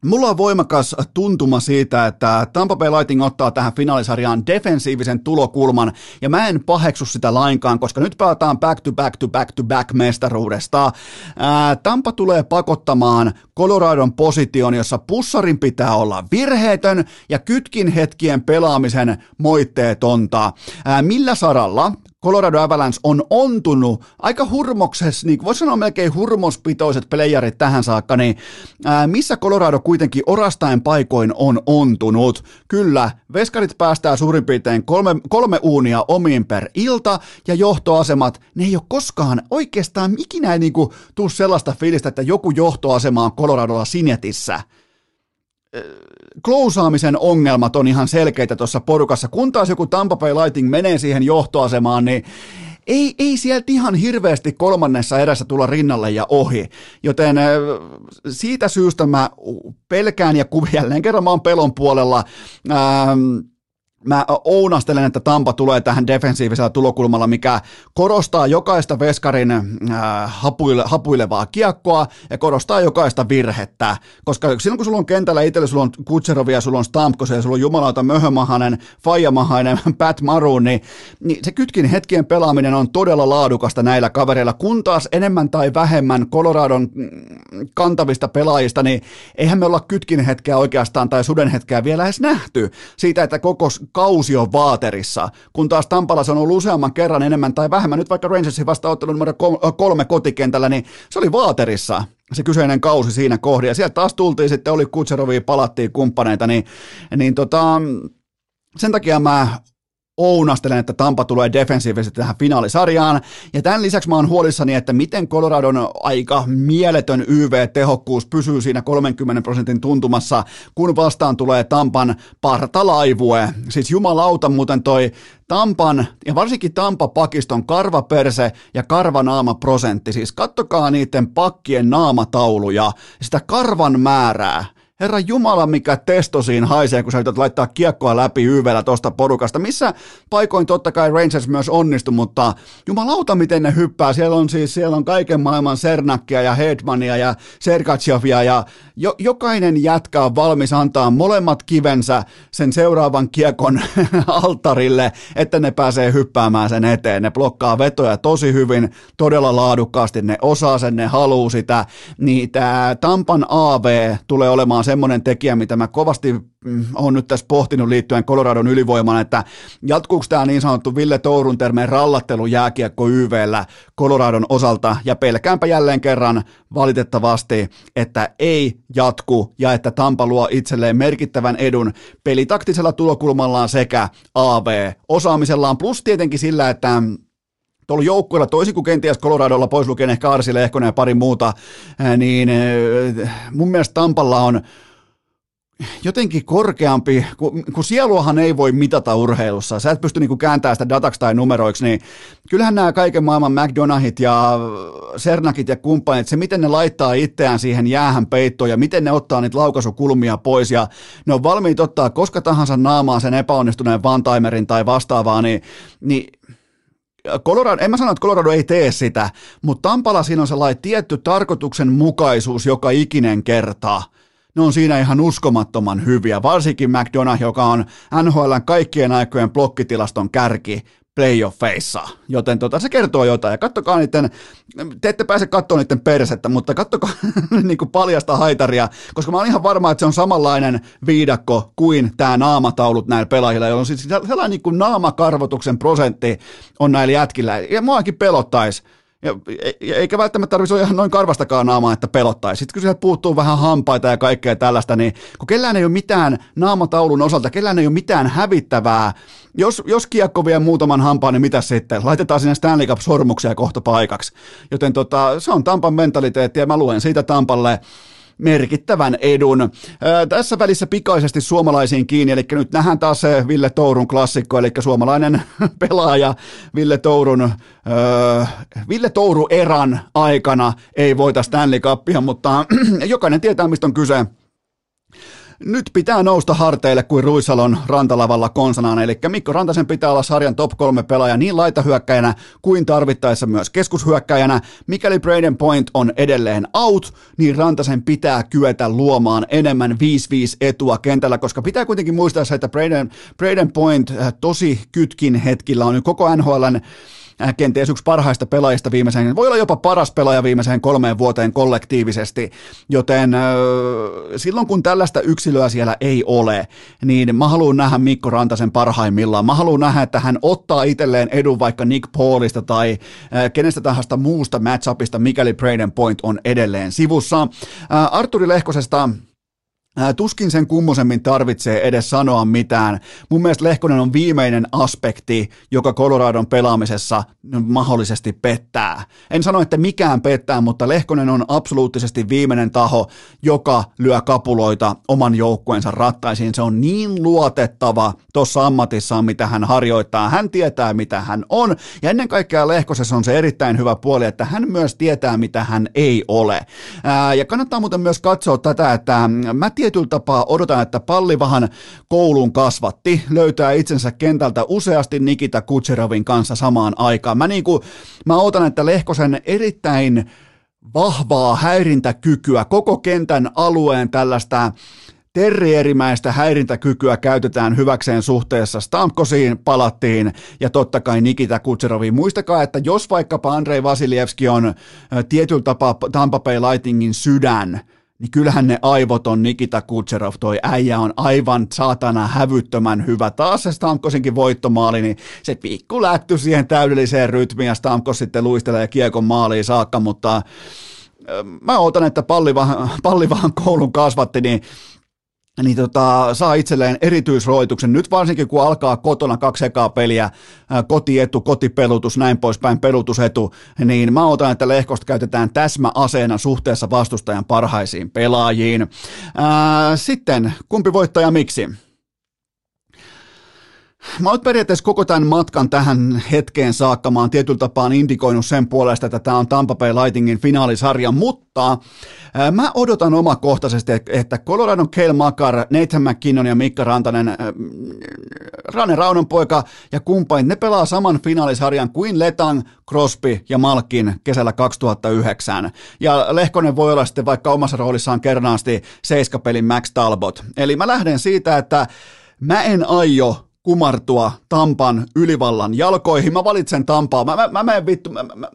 Mulla on voimakas tuntuma siitä, että Tampa Bay Lightning ottaa tähän finaalisarjaan defensiivisen tulokulman, ja mä en paheksu sitä lainkaan, koska nyt pelataan back to back to back to back mestaruudesta. Ää, Tampa tulee pakottamaan Coloradon position, jossa pussarin pitää olla virheetön ja kytkin hetkien pelaamisen moitteetonta. Ää, millä saralla? Colorado Avalanche on ontunut aika hurmoksessa, niin voisi sanoa melkein hurmospitoiset playerit tähän saakka, niin ää, missä Colorado kuitenkin orastain paikoin on ontunut? Kyllä, veskarit päästää suurin piirtein kolme, kolme uunia omiin per ilta, ja johtoasemat, ne ei ole koskaan oikeastaan ikinä ei niinku tuu sellaista fiilistä, että joku johtoasema on Coloradolla Sinetissä klousaamisen ongelmat on ihan selkeitä tuossa porukassa. Kun taas joku Tampa Bay Lighting menee siihen johtoasemaan, niin ei, ei sieltä ihan hirveästi kolmannessa erässä tulla rinnalle ja ohi. Joten siitä syystä mä pelkään ja jälleen kerran mä oon pelon puolella. Ähm, mä ounastelen, että Tampa tulee tähän defensiivisellä tulokulmalla, mikä korostaa jokaista veskarin äh, hapuile, hapuilevaa kiekkoa ja korostaa jokaista virhettä, koska silloin kun sulla on kentällä itsellä, sulla on Kutserovia, sulla on Stamkos ja sulla on jumalauta Möhömahainen, Fajamahainen, *laughs* Pat Maroon, niin, niin se kytkin hetkien pelaaminen on todella laadukasta näillä kavereilla, kun taas enemmän tai vähemmän Coloradon mm, kantavista pelaajista, niin eihän me olla kytkin hetkeä oikeastaan tai suden hetkeä vielä edes nähty siitä, että koko kausi on vaaterissa, kun taas Tampalla se on ollut useamman kerran enemmän tai vähemmän, nyt vaikka Rangersin vastaanottelu numero kolme kotikentällä, niin se oli vaaterissa se kyseinen kausi siinä kohdin, ja sieltä taas tultiin sitten, oli Kutseroviin, palattiin kumppaneita, niin, niin tota, sen takia mä ounastelen, että Tampa tulee defensiivisesti tähän finaalisarjaan. Ja tämän lisäksi mä oon huolissani, että miten Coloradon aika mieletön YV-tehokkuus pysyy siinä 30 prosentin tuntumassa, kun vastaan tulee Tampan partalaivue. Siis jumalauta muuten toi Tampan ja varsinkin Tampa-pakiston karvaperse ja karvanaama prosentti. Siis kattokaa niiden pakkien naamatauluja, sitä karvan määrää Herra Jumala, mikä testosiin haisee, kun sä yrität laittaa kiekkoa läpi YVllä tosta porukasta. Missä paikoin totta kai Rangers myös onnistui, mutta jumalauta, miten ne hyppää. Siellä on siis siellä on kaiken maailman Sernakkia ja Hedmania ja Sergachevia ja jo, jokainen jätkä on valmis antaa molemmat kivensä sen seuraavan kiekon *laughs* alttarille, että ne pääsee hyppäämään sen eteen. Ne blokkaa vetoja tosi hyvin, todella laadukkaasti, ne osaa sen, ne haluu sitä. Niin tämä Tampan AV tulee olemaan semmoinen tekijä, mitä mä kovasti mm, on nyt tässä pohtinut liittyen Coloradon ylivoimaan, että jatkuuko tämä niin sanottu Ville Tourun termeen rallattelu jääkiekko YVllä Coloradon osalta, ja pelkäänpä jälleen kerran valitettavasti, että ei jatku, ja että Tampa luo itselleen merkittävän edun pelitaktisella tulokulmallaan sekä AV-osaamisellaan, plus tietenkin sillä, että tuolla joukkueella, toisin kuin kenties Coloradolla pois lukien ehkä Arsi Lehkonen ja pari muuta, niin mun mielestä Tampalla on jotenkin korkeampi, kun, kun sieluahan ei voi mitata urheilussa, sä et pysty niinku kääntämään sitä dataksi tai numeroiksi, niin kyllähän nämä kaiken maailman McDonahit ja Sernakit ja kumppanit, se miten ne laittaa itseään siihen jäähän peittoon ja miten ne ottaa niitä laukaisukulmia pois ja ne on valmiit ottaa koska tahansa naamaan sen epäonnistuneen vantaimerin tai vastaavaa, niin, niin Colorado, en mä sano, että Colorado ei tee sitä, mutta Tampala siinä on sellainen tietty tarkoituksenmukaisuus joka ikinen kerta. Ne on siinä ihan uskomattoman hyviä, varsinkin McDonough, joka on NHLn kaikkien aikojen blokkitilaston kärki playoffeissa, joten tota, se kertoo jotain. Ja kattokaa niiden, te ette pääse katsoa niiden persettä, mutta kattokaa *laughs* niin kuin paljasta haitaria, koska mä olen ihan varma, että se on samanlainen viidakko kuin tämä naamataulut näillä pelaajilla, jolloin siis sellainen niin kuin naamakarvotuksen prosentti on näillä jätkillä. Ja muakin pelottaisi, ja, eikä välttämättä tarvitsisi olla ihan noin karvastakaan naamaa, että pelottaisi. Sitten kun sieltä puuttuu vähän hampaita ja kaikkea tällaista, niin kun kellään ei ole mitään naamataulun osalta, kellään ei ole mitään hävittävää, jos, jos kiekko vie muutaman hampaan, niin mitä sitten? Laitetaan sinne Stanley Cup-sormuksia kohta paikaksi. Joten tota, se on Tampan mentaliteetti ja mä luen siitä Tampalle merkittävän edun. Ää, tässä välissä pikaisesti suomalaisiin kiinni, eli nyt nähdään taas se Ville Tourun klassikko, eli suomalainen *laughs* pelaaja Ville Tourun, ää, Ville Touru eran aikana ei voita Stanley Cupia, mutta *clears throat* jokainen tietää, mistä on kyse. Nyt pitää nousta harteille kuin Ruisalon rantalavalla konsanaan, eli Mikko Rantasen pitää olla sarjan top 3 pelaaja niin laitahyökkäjänä kuin tarvittaessa myös keskushyökkäjänä. Mikäli Braden Point on edelleen out, niin Rantasen pitää kyetä luomaan enemmän 5-5 etua kentällä, koska pitää kuitenkin muistaa se, että Braden, Braden Point äh, tosi kytkin hetkillä on nyt koko NHLn kenties yksi parhaista pelaajista viimeiseen, voi olla jopa paras pelaaja viimeiseen kolmeen vuoteen kollektiivisesti, joten äh, silloin kun tällaista yksilöä siellä ei ole, niin mä haluan nähdä Mikko Rantasen parhaimmillaan. Mä haluan nähdä, että hän ottaa itselleen edun vaikka Nick Paulista tai äh, kenestä tahansa muusta matchupista, mikäli Braden Point on edelleen sivussa. Arturi Lehkosesta tuskin sen kummosemmin tarvitsee edes sanoa mitään. Mun mielestä Lehkonen on viimeinen aspekti, joka Coloradon pelaamisessa mahdollisesti pettää. En sano, että mikään pettää, mutta Lehkonen on absoluuttisesti viimeinen taho, joka lyö kapuloita oman joukkueensa rattaisiin. Se on niin luotettava tuossa ammatissaan, mitä hän harjoittaa. Hän tietää, mitä hän on, ja ennen kaikkea Lehkosessa on se erittäin hyvä puoli, että hän myös tietää, mitä hän ei ole. Ja kannattaa muuten myös katsoa tätä, että mä tiedän, tietyllä tapaa odotan, että pallivahan koulun kasvatti löytää itsensä kentältä useasti Nikita Kutserovin kanssa samaan aikaan. Mä, niinku, mä odotan, että Lehkosen erittäin vahvaa häirintäkykyä, koko kentän alueen tällaista terrierimäistä häirintäkykyä käytetään hyväkseen suhteessa Stamkosiin, palattiin ja totta kai Nikita Kutseroviin. Muistakaa, että jos vaikkapa Andrei Vasilievski on tietyllä tapaa Tampa Bay Lightningin sydän, niin kyllähän ne aivot on Nikita Kutserov, toi äijä on aivan saatana hävyttömän hyvä. Taas se Stamkosinkin voittomaali, niin se pikku lätty siihen täydelliseen rytmiin ja Stamkos sitten luistelee kiekon maaliin saakka, mutta mä ootan, että palli vaan, palli vaan koulun kasvatti, niin niin tota, saa itselleen erityisroituksen. Nyt varsinkin kun alkaa kotona kaksi ekaa peliä, kotietu, kotipelutus, näin poispäin, pelutusetu, niin mä otan, että Lehkosta käytetään täsmäaseena suhteessa vastustajan parhaisiin pelaajiin. Ää, sitten, kumpi voittaja miksi? Mä oon periaatteessa koko tämän matkan tähän hetkeen saakka, mä oon tietyllä tapaa indikoinut sen puolesta, että tämä on Tampa Bay Lightningin finaalisarja, mutta mä odotan omakohtaisesti, että Colorado Kale Makar, Nathan McKinnon ja Mikka Rantanen, Rane Raunon poika ja kumppanit, ne pelaa saman finaalisarjan kuin Letang, Crosby ja Malkin kesällä 2009. Ja Lehkonen voi olla sitten vaikka omassa roolissaan kernaasti seiskapelin Max Talbot. Eli mä lähden siitä, että mä en aio kumartua Tampan ylivallan jalkoihin. Mä valitsen Tampaa. Mä, mä, mä menen vittu, mä, mä,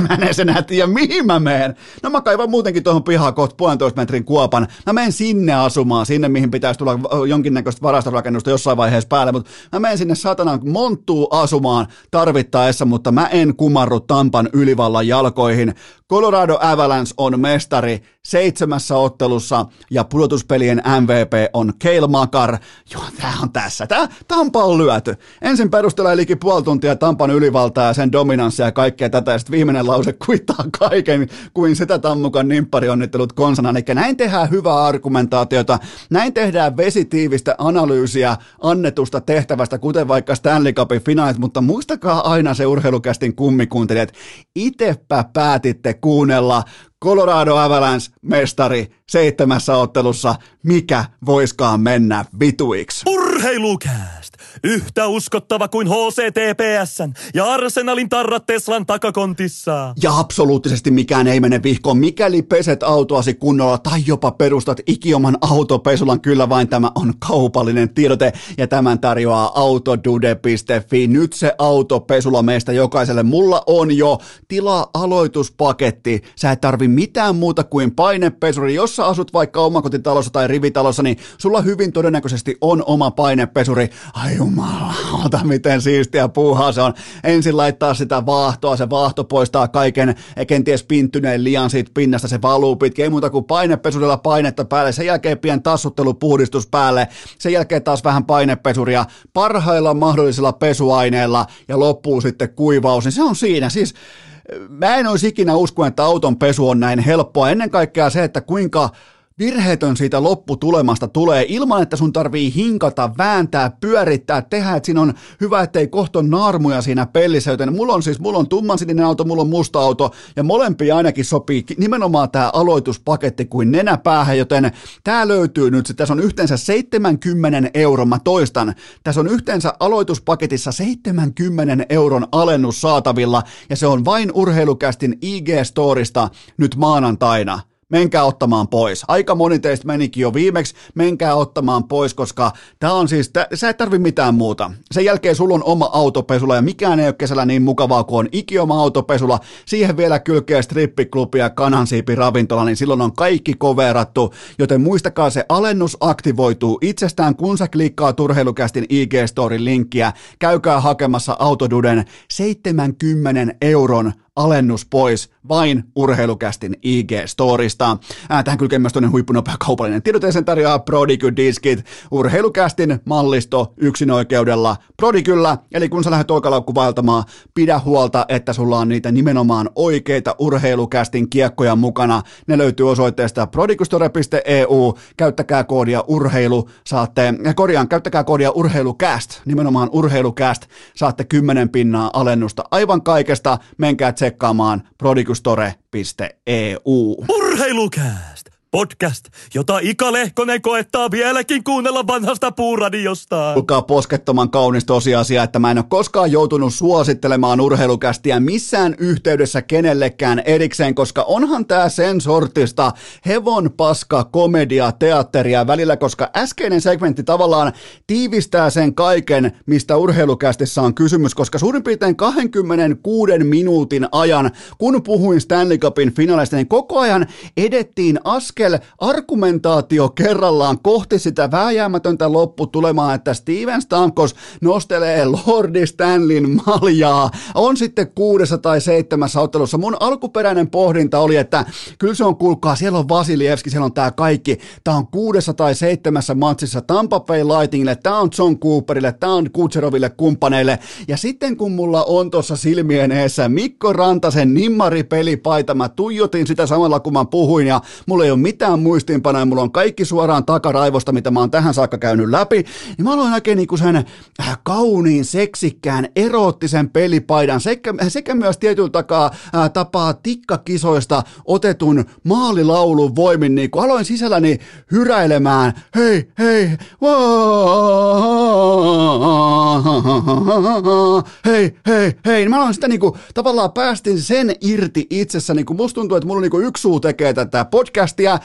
mä en enää tiedä, mihin mä menen. No mä kaivan muutenkin tuohon pihaan kohta puolentoista metrin kuopan. Mä menen sinne asumaan, sinne mihin pitäisi tulla jonkinnäköistä varastorakennusta jossain vaiheessa päälle, mutta mä menen sinne satanan monttuu asumaan tarvittaessa, mutta mä en kumarru Tampan ylivallan jalkoihin. Colorado Avalanche on mestari seitsemässä ottelussa ja pudotuspelien MVP on Kale Makar. Joo, tää on tässä. Tää, Tampa on lyöty. Ensin perustelee liki puoli tuntia Tampan ylivaltaa ja sen dominanssia ja kaikkea tätä, sitten viimeinen lause kuittaa kaiken kuin sitä Tammukan nimpparionnittelut konsana. Eli näin tehdään hyvää argumentaatiota, näin tehdään vesitiivistä analyysiä annetusta tehtävästä, kuten vaikka Stanley Cupin finaalit, mutta muistakaa aina se urheilukästin kummikuuntelijat, itepä päätitte kuunnella Colorado Avalanche mestari seitsemässä ottelussa, mikä voiskaan mennä vituiksi. Urheilukääst! Yhtä uskottava kuin HCTPSn ja Arsenalin tarrat Teslan takakontissa. Ja absoluuttisesti mikään ei mene vihkoon, mikäli peset autoasi kunnolla tai jopa perustat ikioman autopesulan. Kyllä vain tämä on kaupallinen tiedote ja tämän tarjoaa autodude.fi. Nyt se autopesula meistä jokaiselle. Mulla on jo tila aloituspaketti. Sä et tarvi mitään muuta kuin painepesuri. Jos sä asut vaikka omakotitalossa tai rivitalossa, niin sulla hyvin todennäköisesti on oma painepesuri. Ai jumalauta, miten siistiä puuhaa se on. Ensin laittaa sitä vaahtoa, se vaahto poistaa kaiken kenties pinttyneen lian siitä pinnasta, se valuu pitkin. Ei muuta kuin painepesurilla painetta päälle, sen jälkeen pien tassuttelupuhdistus päälle, sen jälkeen taas vähän painepesuria parhailla mahdollisilla pesuaineilla ja loppuu sitten kuivaus, niin se on siinä. Siis mä en olisi ikinä usko, että auton pesu on näin helppoa. Ennen kaikkea se, että kuinka virheetön siitä lopputulemasta tulee ilman, että sun tarvii hinkata, vääntää, pyörittää, tehdä, että siinä on hyvä, ettei kohta naarmuja siinä pellissä, joten mulla on siis, mulla on tummansininen auto, mulla on musta auto, ja molempia ainakin sopii nimenomaan tämä aloituspaketti kuin nenäpäähän, joten tämä löytyy nyt, tässä on yhteensä 70 euron, mä toistan, tässä on yhteensä aloituspaketissa 70 euron alennus saatavilla, ja se on vain urheilukästin IG-storista nyt maanantaina menkää ottamaan pois. Aika moni teistä menikin jo viimeksi, menkää ottamaan pois, koska tämä on siis, tää, sä et tarvi mitään muuta. Sen jälkeen sulla on oma autopesula ja mikään ei ole kesällä niin mukavaa kuin on ikioma autopesula. Siihen vielä kylkee strippiklubi ja kanansiipi ravintola, niin silloin on kaikki koverattu, joten muistakaa se alennus aktivoituu itsestään, kun sä klikkaa Turheilukästin IG-storin linkkiä. Käykää hakemassa Autoduden 70 euron alennus pois vain urheilukästin IG-storista. Tähän kylkee myös toinen huippunopea kaupallinen tiedote, sen tarjoaa Prodigy Diskit, urheilukästin mallisto yksinoikeudella Prodigyllä, eli kun sä lähdet oikalaukku vaeltamaan, pidä huolta, että sulla on niitä nimenomaan oikeita urheilukästin kiekkoja mukana. Ne löytyy osoitteesta prodigystore.eu, käyttäkää koodia urheilu, saatte, korjaan, käyttäkää koodia urheilucast, nimenomaan urheilucast, saatte 10 pinnaa alennusta aivan kaikesta, menkää tsekkaamaan prodigustore.eu. Urheilukääst! Podcast, jota Ika Lehkonen koettaa vieläkin kuunnella vanhasta puuradiosta. Kuulkaa poskettoman kaunis tosiasia, että mä en ole koskaan joutunut suosittelemaan urheilukästiä missään yhteydessä kenellekään erikseen, koska onhan tää sen sortista hevon paska komedia teatteria välillä, koska äskeinen segmentti tavallaan tiivistää sen kaiken, mistä urheilukästissä on kysymys, koska suurin piirtein 26 minuutin ajan, kun puhuin Stanley Cupin finaalista, niin koko ajan edettiin askel askel argumentaatio kerrallaan kohti sitä vääjäämätöntä lopputulemaa, että Steven Stamkos nostelee Lordi Stanlin maljaa. On sitten kuudessa tai seitsemässä ottelussa. Mun alkuperäinen pohdinta oli, että kyllä se on, kuulkaa, siellä on Vasilievski, siellä on tää kaikki. Tää on kuudessa tai seitsemässä matsissa Tampa Bay Lightningille, tää on John Cooperille, tää on Kutseroville kumppaneille. Ja sitten kun mulla on tuossa silmien eessä Mikko Rantasen nimmari-pelipaita, mä tuijotin sitä samalla kun mä puhuin ja mulla ei ole mitään muistiinpanoja, mulla on kaikki suoraan takaraivosta, mitä mä oon tähän saakka käynyt läpi, niin mä aloin näkee niinku sen äh, kauniin, seksikkään, eroottisen pelipaidan. Sekä, sekä myös tietyllä takaa äh, tapaa tikkakisoista otetun maalilaulun voimin, niin kun aloin sisälläni hyräilemään, hei, hei, hei, hei, hei, mä aloin sitä niinku, tavallaan päästin sen irti itsessäni, kun musta tuntuu, että mulla niinku yksi suu tekee tätä podcastia,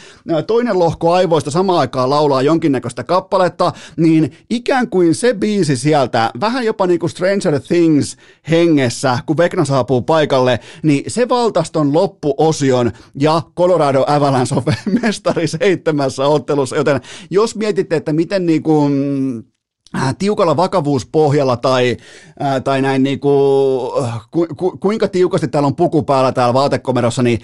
toinen lohko aivoista samaan aikaan laulaa jonkinnäköistä kappaletta, niin ikään kuin se biisi sieltä, vähän jopa niin kuin Stranger Things hengessä, kun Vekna saapuu paikalle, niin se valtaston loppuosion ja Colorado Avalanche on *laughs* mestari seitsemässä ottelussa, joten jos mietitte, että miten niin kuin Äh, tiukalla vakavuuspohjalla tai, ää, äh, tai näin niin kuin, ku, ku, kuinka tiukasti täällä on puku päällä täällä vaatekomerossa, niin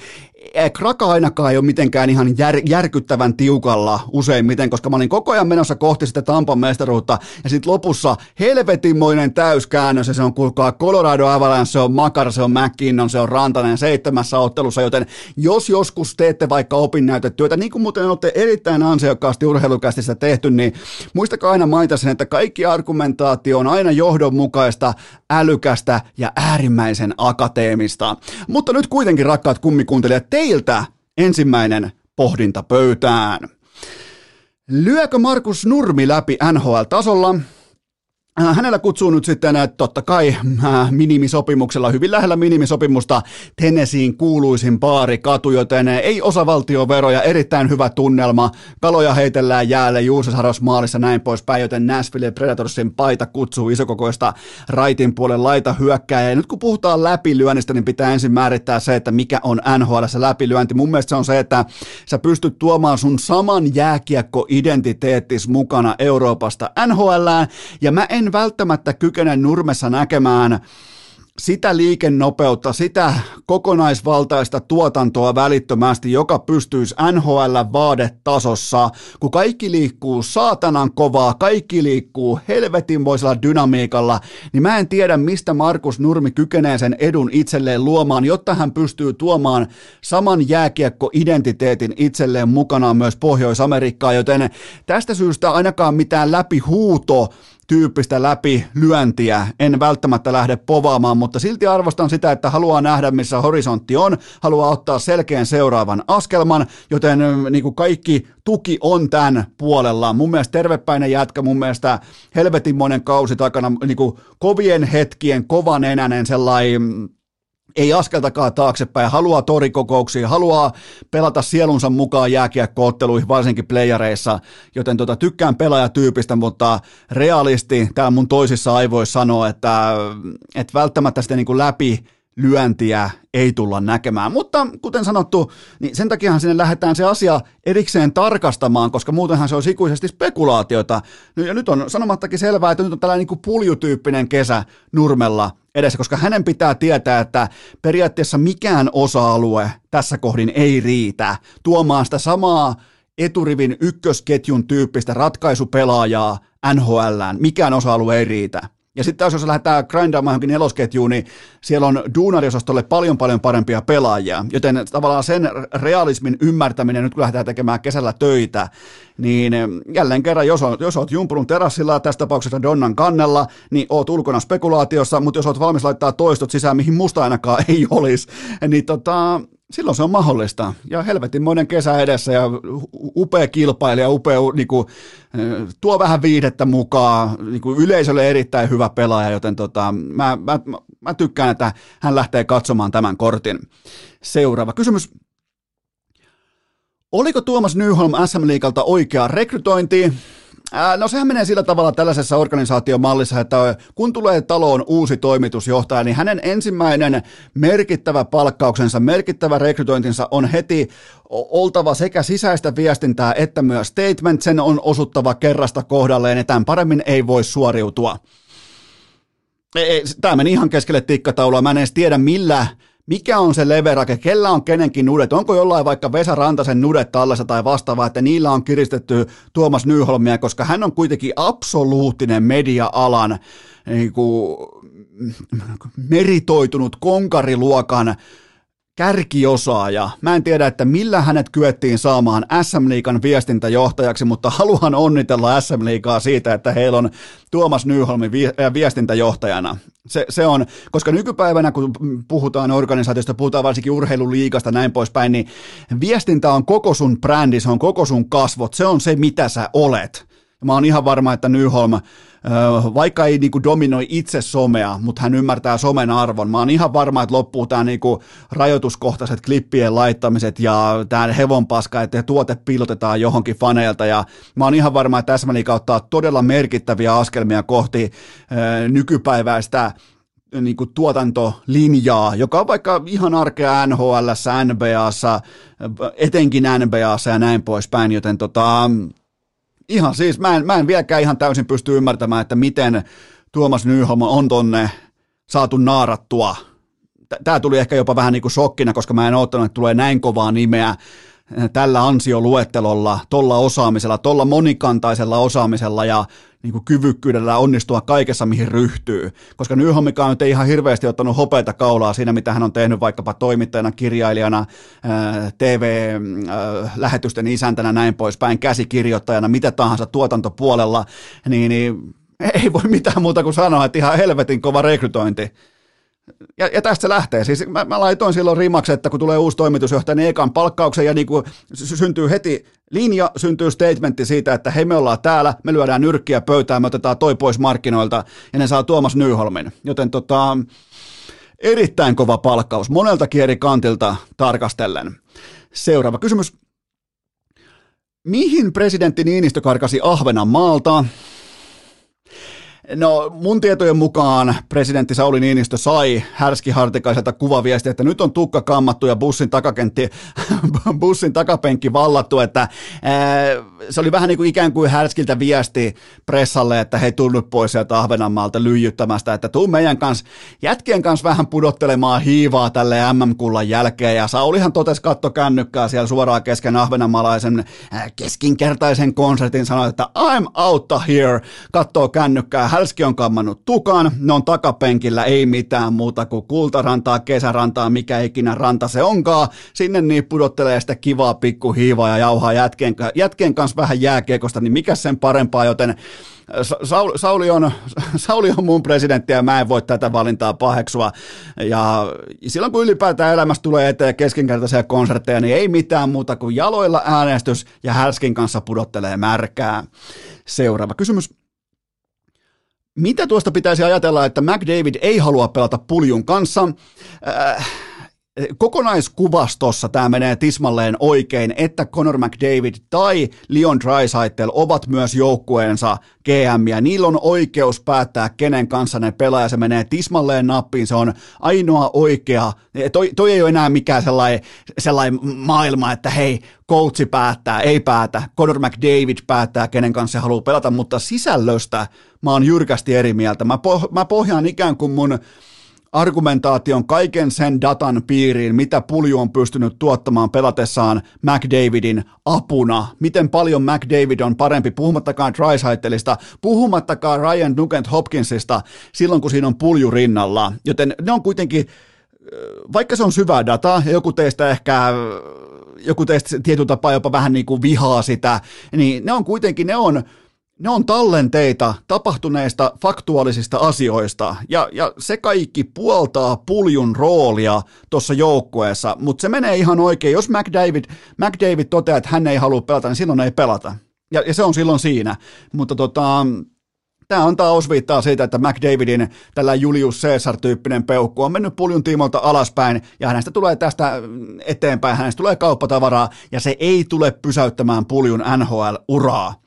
Kraka ainakaan ei ole mitenkään ihan jär, järkyttävän tiukalla useimmiten, koska mä olin koko ajan menossa kohti sitä Tampan mestaruutta ja sitten lopussa helvetinmoinen täyskäännös ja se on kuulkaa Colorado Avalanche, se on Makar, se on McKinnon, se on Rantanen seitsemässä ottelussa, joten jos joskus teette vaikka opinnäytetyötä, niin kuin muuten olette erittäin ansiokkaasti urheilukästissä tehty, niin muistakaa aina mainita sen, että kaikki argumentaatio on aina johdonmukaista, älykästä ja äärimmäisen akateemista. Mutta nyt kuitenkin rakkaat kummikuuntelijat, teiltä ensimmäinen pohdinta pöytään. Lyökö Markus Nurmi läpi NHL-tasolla? Äh, hänellä kutsuu nyt sitten että totta kai äh, minimisopimuksella, hyvin lähellä minimisopimusta Tennesseein kuuluisin baari katu, joten ei osavaltioveroja, erittäin hyvä tunnelma, kaloja heitellään jäälle Juusasaros maalissa näin poispäin, joten Nashville Predatorsin paita kutsuu isokokoista raitin puolen laita hyökkää. Ja nyt kun puhutaan läpilyönnistä, niin pitää ensin määrittää se, että mikä on NHL läpilyönti. Mun mielestä se on se, että sä pystyt tuomaan sun saman jääkiekko-identiteettis mukana Euroopasta NHLään, ja mä en en välttämättä kykene nurmessa näkemään sitä liikennopeutta, sitä kokonaisvaltaista tuotantoa välittömästi, joka pystyisi NHL-vaadetasossa, kun kaikki liikkuu saatanan kovaa, kaikki liikkuu helvetinmoisella dynamiikalla, niin mä en tiedä, mistä Markus Nurmi kykenee sen edun itselleen luomaan, jotta hän pystyy tuomaan saman jääkiekko-identiteetin itselleen mukanaan myös Pohjois-Amerikkaan, joten tästä syystä ainakaan mitään läpihuuto tyyppistä läpilyöntiä en välttämättä lähde povaamaan, mutta silti arvostan sitä, että haluaa nähdä, missä horisontti on, haluaa ottaa selkeän seuraavan askelman, joten niin kuin kaikki tuki on tämän puolella. Mun mielestä tervepäinen jätkä, mun mielestä helvetinmoinen kausi takana, niin kuin kovien hetkien, kovan enänen sellainen ei askeltakaan taaksepäin, haluaa torikokouksia, haluaa pelata sielunsa mukaan jääkiekkootteluihin, varsinkin playareissa, joten tota, tykkään pelaajatyypistä, mutta realisti täällä mun toisissa aivoissa sanoo, että, että välttämättä sitä niin kuin läpi lyöntiä ei tulla näkemään. Mutta kuten sanottu, niin sen takiahan sinne lähdetään se asia erikseen tarkastamaan, koska muutenhan se on ikuisesti spekulaatiota. Ja nyt on sanomattakin selvää, että nyt on tällainen niin puljutyyppinen kesä Nurmella edessä, koska hänen pitää tietää, että periaatteessa mikään osa-alue tässä kohdin ei riitä tuomaan sitä samaa eturivin ykkösketjun tyyppistä ratkaisupelaajaa NHLään. Mikään osa-alue ei riitä. Ja sitten taas jos lähdetään grindaamaan johonkin nelosketjuun, niin siellä on duunariosastolle paljon paljon parempia pelaajia. Joten tavallaan sen realismin ymmärtäminen, nyt kun lähdetään tekemään kesällä töitä, niin jälleen kerran, jos, on, jos oot jumpunut terassilla, tässä tapauksessa Donnan kannella, niin oot ulkona spekulaatiossa, mutta jos oot valmis laittaa toistot sisään, mihin musta ainakaan ei olisi, niin tota, silloin se on mahdollista. Ja helvetinmoinen kesä edessä ja upea kilpailija, upea, niin kuin, tuo vähän viihdettä mukaan, niin kuin yleisölle erittäin hyvä pelaaja, joten tota, mä, mä, mä tykkään, että hän lähtee katsomaan tämän kortin. Seuraava kysymys. Oliko Tuomas Nyholm SM Liikalta oikea rekrytointi? No sehän menee sillä tavalla tällaisessa organisaatiomallissa, että kun tulee taloon uusi toimitusjohtaja, niin hänen ensimmäinen merkittävä palkkauksensa, merkittävä rekrytointinsa on heti oltava sekä sisäistä viestintää että myös statement, sen on osuttava kerrasta kohdalleen, ja tämän paremmin ei voi suoriutua. Tämä meni ihan keskelle tikkataulua, mä en edes tiedä millä mikä on se leverake, kellä on kenenkin nudet, onko jollain vaikka Vesa Rantasen nudet tallessa tai vastaavaa, että niillä on kiristetty Tuomas Nyholmia, koska hän on kuitenkin absoluuttinen media-alan niin kuin, meritoitunut konkariluokan kärkiosaaja. Mä en tiedä, että millä hänet kyettiin saamaan SM Liikan viestintäjohtajaksi, mutta haluan onnitella SM Liikaa siitä, että heillä on Tuomas Nyholmi äh, viestintäjohtajana. Se, se on, koska nykypäivänä, kun puhutaan organisaatiosta, puhutaan varsinkin urheiluliikasta näin poispäin, niin viestintä on koko sun brändi, se on koko sun kasvot, se on se, mitä sä olet. Mä oon ihan varma, että Nyholm vaikka ei niinku dominoi itse somea, mutta hän ymmärtää somen arvon. Mä oon ihan varma, että loppuu tämä niinku rajoituskohtaiset klippien laittamiset ja tämä hevonpaska, että tuote piilotetaan johonkin faneilta. Ja mä oon ihan varma, että tässä ottaa todella merkittäviä askelmia kohti nykypäiväistä niin kuin tuotantolinjaa, joka on vaikka ihan arkea NHL, NBAssa, etenkin NBAssa ja näin poispäin, joten tota, ihan siis, mä en, mä en vieläkään ihan täysin pysty ymmärtämään, että miten Tuomas Nyholm on tonne saatu naarattua. Tämä tuli ehkä jopa vähän niin kuin shokkina, koska mä en odottanut, että tulee näin kovaa nimeä tällä ansioluettelolla, tolla osaamisella, tolla monikantaisella osaamisella ja niin kuin kyvykkyydellä onnistua kaikessa, mihin ryhtyy. Koska Nyholmikaan nyt ei ihan hirveästi ottanut hopeita kaulaa siinä, mitä hän on tehnyt vaikkapa toimittajana, kirjailijana, TV-lähetysten isäntänä, näin poispäin, käsikirjoittajana, mitä tahansa tuotantopuolella, niin, niin ei voi mitään muuta kuin sanoa, että ihan helvetin kova rekrytointi. Ja, ja tästä se lähtee. Siis mä, mä laitoin silloin rimaksi, että kun tulee uusi toimitusjohtaja, niin ekan palkkauksen ja niin kuin syntyy heti linja, syntyy statementti siitä, että hei me ollaan täällä, me lyödään nyrkkiä pöytään, me otetaan toi pois markkinoilta ja ne saa Tuomas Nyholmin. Joten tota, erittäin kova palkkaus monelta eri kantilta tarkastellen. Seuraava kysymys. Mihin presidentti Niinistö karkasi Ahvenanmaalta? No mun tietojen mukaan presidentti Sauli Niinistö sai härskihartikaiselta kuvaviesti, että nyt on tukka kammattu ja bussin, takakentti, *laughs* bussin takapenkki vallattu, että ää, se oli vähän niin kuin ikään kuin härskiltä viesti pressalle, että hei tullut pois sieltä Ahvenanmaalta lyijyttämästä, että tuu meidän kanssa jätkien kanssa vähän pudottelemaan hiivaa tälle MM-kullan jälkeen. Ja Saulihan totesi katto kännykkää siellä suoraan kesken ahvenanmaalaisen keskinkertaisen konsertin sanoi, että I'm out here, kattoo kännykkää Hälski on kammannut tukan, ne on takapenkillä, ei mitään muuta kuin kultarantaa, kesärantaa, mikä ikinä ranta se onkaan. Sinne niin pudottelee sitä kivaa pikkuhiivaa ja jauhaa jätkien, jätkien kanssa vähän jääkiekosta, niin mikä sen parempaa, joten Sauli, Sauli, on, *laughs* Sauli on mun presidentti ja mä en voi tätä valintaa paheksua. Ja silloin kun ylipäätään elämässä tulee eteen keskinkertaisia konsertteja, niin ei mitään muuta kuin jaloilla äänestys ja Härskin kanssa pudottelee märkää. Seuraava kysymys. Mitä tuosta pitäisi ajatella, että McDavid ei halua pelata puljun kanssa? Äh, kokonaiskuvastossa tämä menee tismalleen oikein, että Conor McDavid tai Leon Draisaitl ovat myös joukkueensa GM, ja niillä on oikeus päättää, kenen kanssa ne pelaa, ja se menee tismalleen nappiin, se on ainoa oikea, toi, toi ei ole enää mikään sellainen, sellainen maailma, että hei, coachi päättää, ei päätä, Conor McDavid päättää, kenen kanssa se haluaa pelata, mutta sisällöstä mä oon jyrkästi eri mieltä, mä, poh- mä pohjaan ikään kuin mun argumentaation kaiken sen datan piiriin, mitä Pulju on pystynyt tuottamaan pelatessaan McDavidin apuna. Miten paljon McDavid on parempi, puhumattakaan Drysaitelista, puhumattakaan Ryan Nugent Hopkinsista silloin, kun siinä on Pulju rinnalla. Joten ne on kuitenkin, vaikka se on syvää dataa, ja joku teistä ehkä joku teistä tietyllä tapaa jopa vähän niin kuin vihaa sitä, niin ne on kuitenkin, ne on ne on tallenteita tapahtuneista faktuaalisista asioista, ja, ja se kaikki puoltaa puljun roolia tuossa joukkueessa, mutta se menee ihan oikein. Jos McDavid, McDavid toteaa, että hän ei halua pelata, niin silloin ei pelata. Ja, ja se on silloin siinä. Mutta tota, Tämä antaa osviittaa siitä, että McDavidin tällä Julius Caesar-tyyppinen peukku on mennyt puljun tiimolta alaspäin ja hänestä tulee tästä eteenpäin, hänestä tulee kauppatavaraa ja se ei tule pysäyttämään puljun NHL-uraa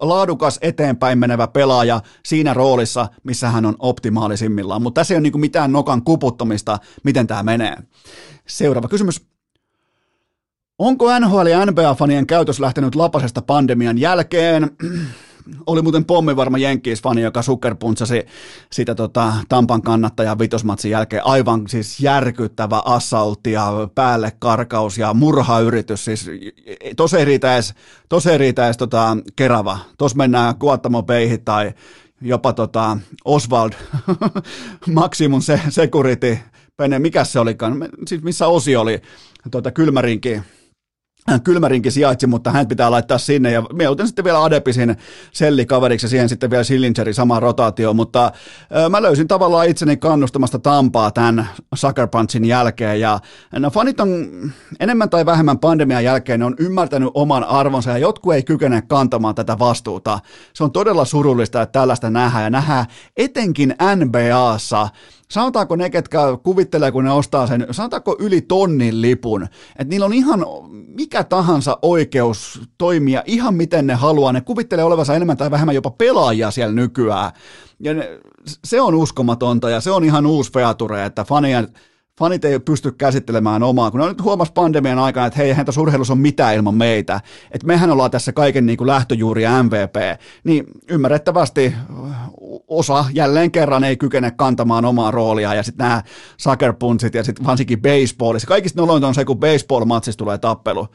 laadukas eteenpäin menevä pelaaja siinä roolissa, missä hän on optimaalisimmillaan. Mutta tässä ei ole niin mitään nokan kuputtamista, miten tämä menee. Seuraava kysymys. Onko NHL ja NBA-fanien käytös lähtenyt lapasesta pandemian jälkeen? Oli muuten pommivarma Jenkkiis-fani, joka sukkerpuntsasi sitä tota, Tampan kannattajan vitosmatsin jälkeen. Aivan siis järkyttävä assaultti ja päälle karkaus ja murhayritys. Siis tos ei riitä edes, tos ei riitä edes tota, Kerava. Tos mennään Kuottamo Peihin tai jopa tota Oswald *laughs* Maximum Security, Pene, mikä se olikaan, siis missä osi oli, tuota, kylmärinki, Kylmärinkin sijaitsi, mutta hän pitää laittaa sinne. Ja me otin sitten vielä Adepisin sellikaveriksi ja siihen sitten vielä Sillingeri sama rotaatio, mutta mä löysin tavallaan itseni kannustamasta Tampaa tämän Sucker Punchin jälkeen. Ja no, fanit on enemmän tai vähemmän pandemian jälkeen ne on ymmärtänyt oman arvonsa ja jotkut ei kykene kantamaan tätä vastuuta. Se on todella surullista, että tällaista nähdään. Ja nähdään etenkin NBAssa sanotaanko ne, ketkä kuvittelee, kun ne ostaa sen, sanotaanko yli tonnin lipun, että niillä on ihan mikä tahansa oikeus toimia ihan miten ne haluaa, ne kuvittelee olevansa enemmän tai vähemmän jopa pelaajia siellä nykyään, ja ne, se on uskomatonta ja se on ihan uusi feature, että fanien fanit ei pysty käsittelemään omaa, kun ne nyt huomasi pandemian aikana, että hei, eihän tässä urheilussa on mitään ilman meitä, että mehän ollaan tässä kaiken niin kuin lähtöjuuri MVP, niin ymmärrettävästi osa jälleen kerran ei kykene kantamaan omaa roolia, ja sitten nämä suckerpuntsit ja sitten varsinkin baseballissa, kaikista nolointa on se, kun baseball-matsissa tulee tappelu.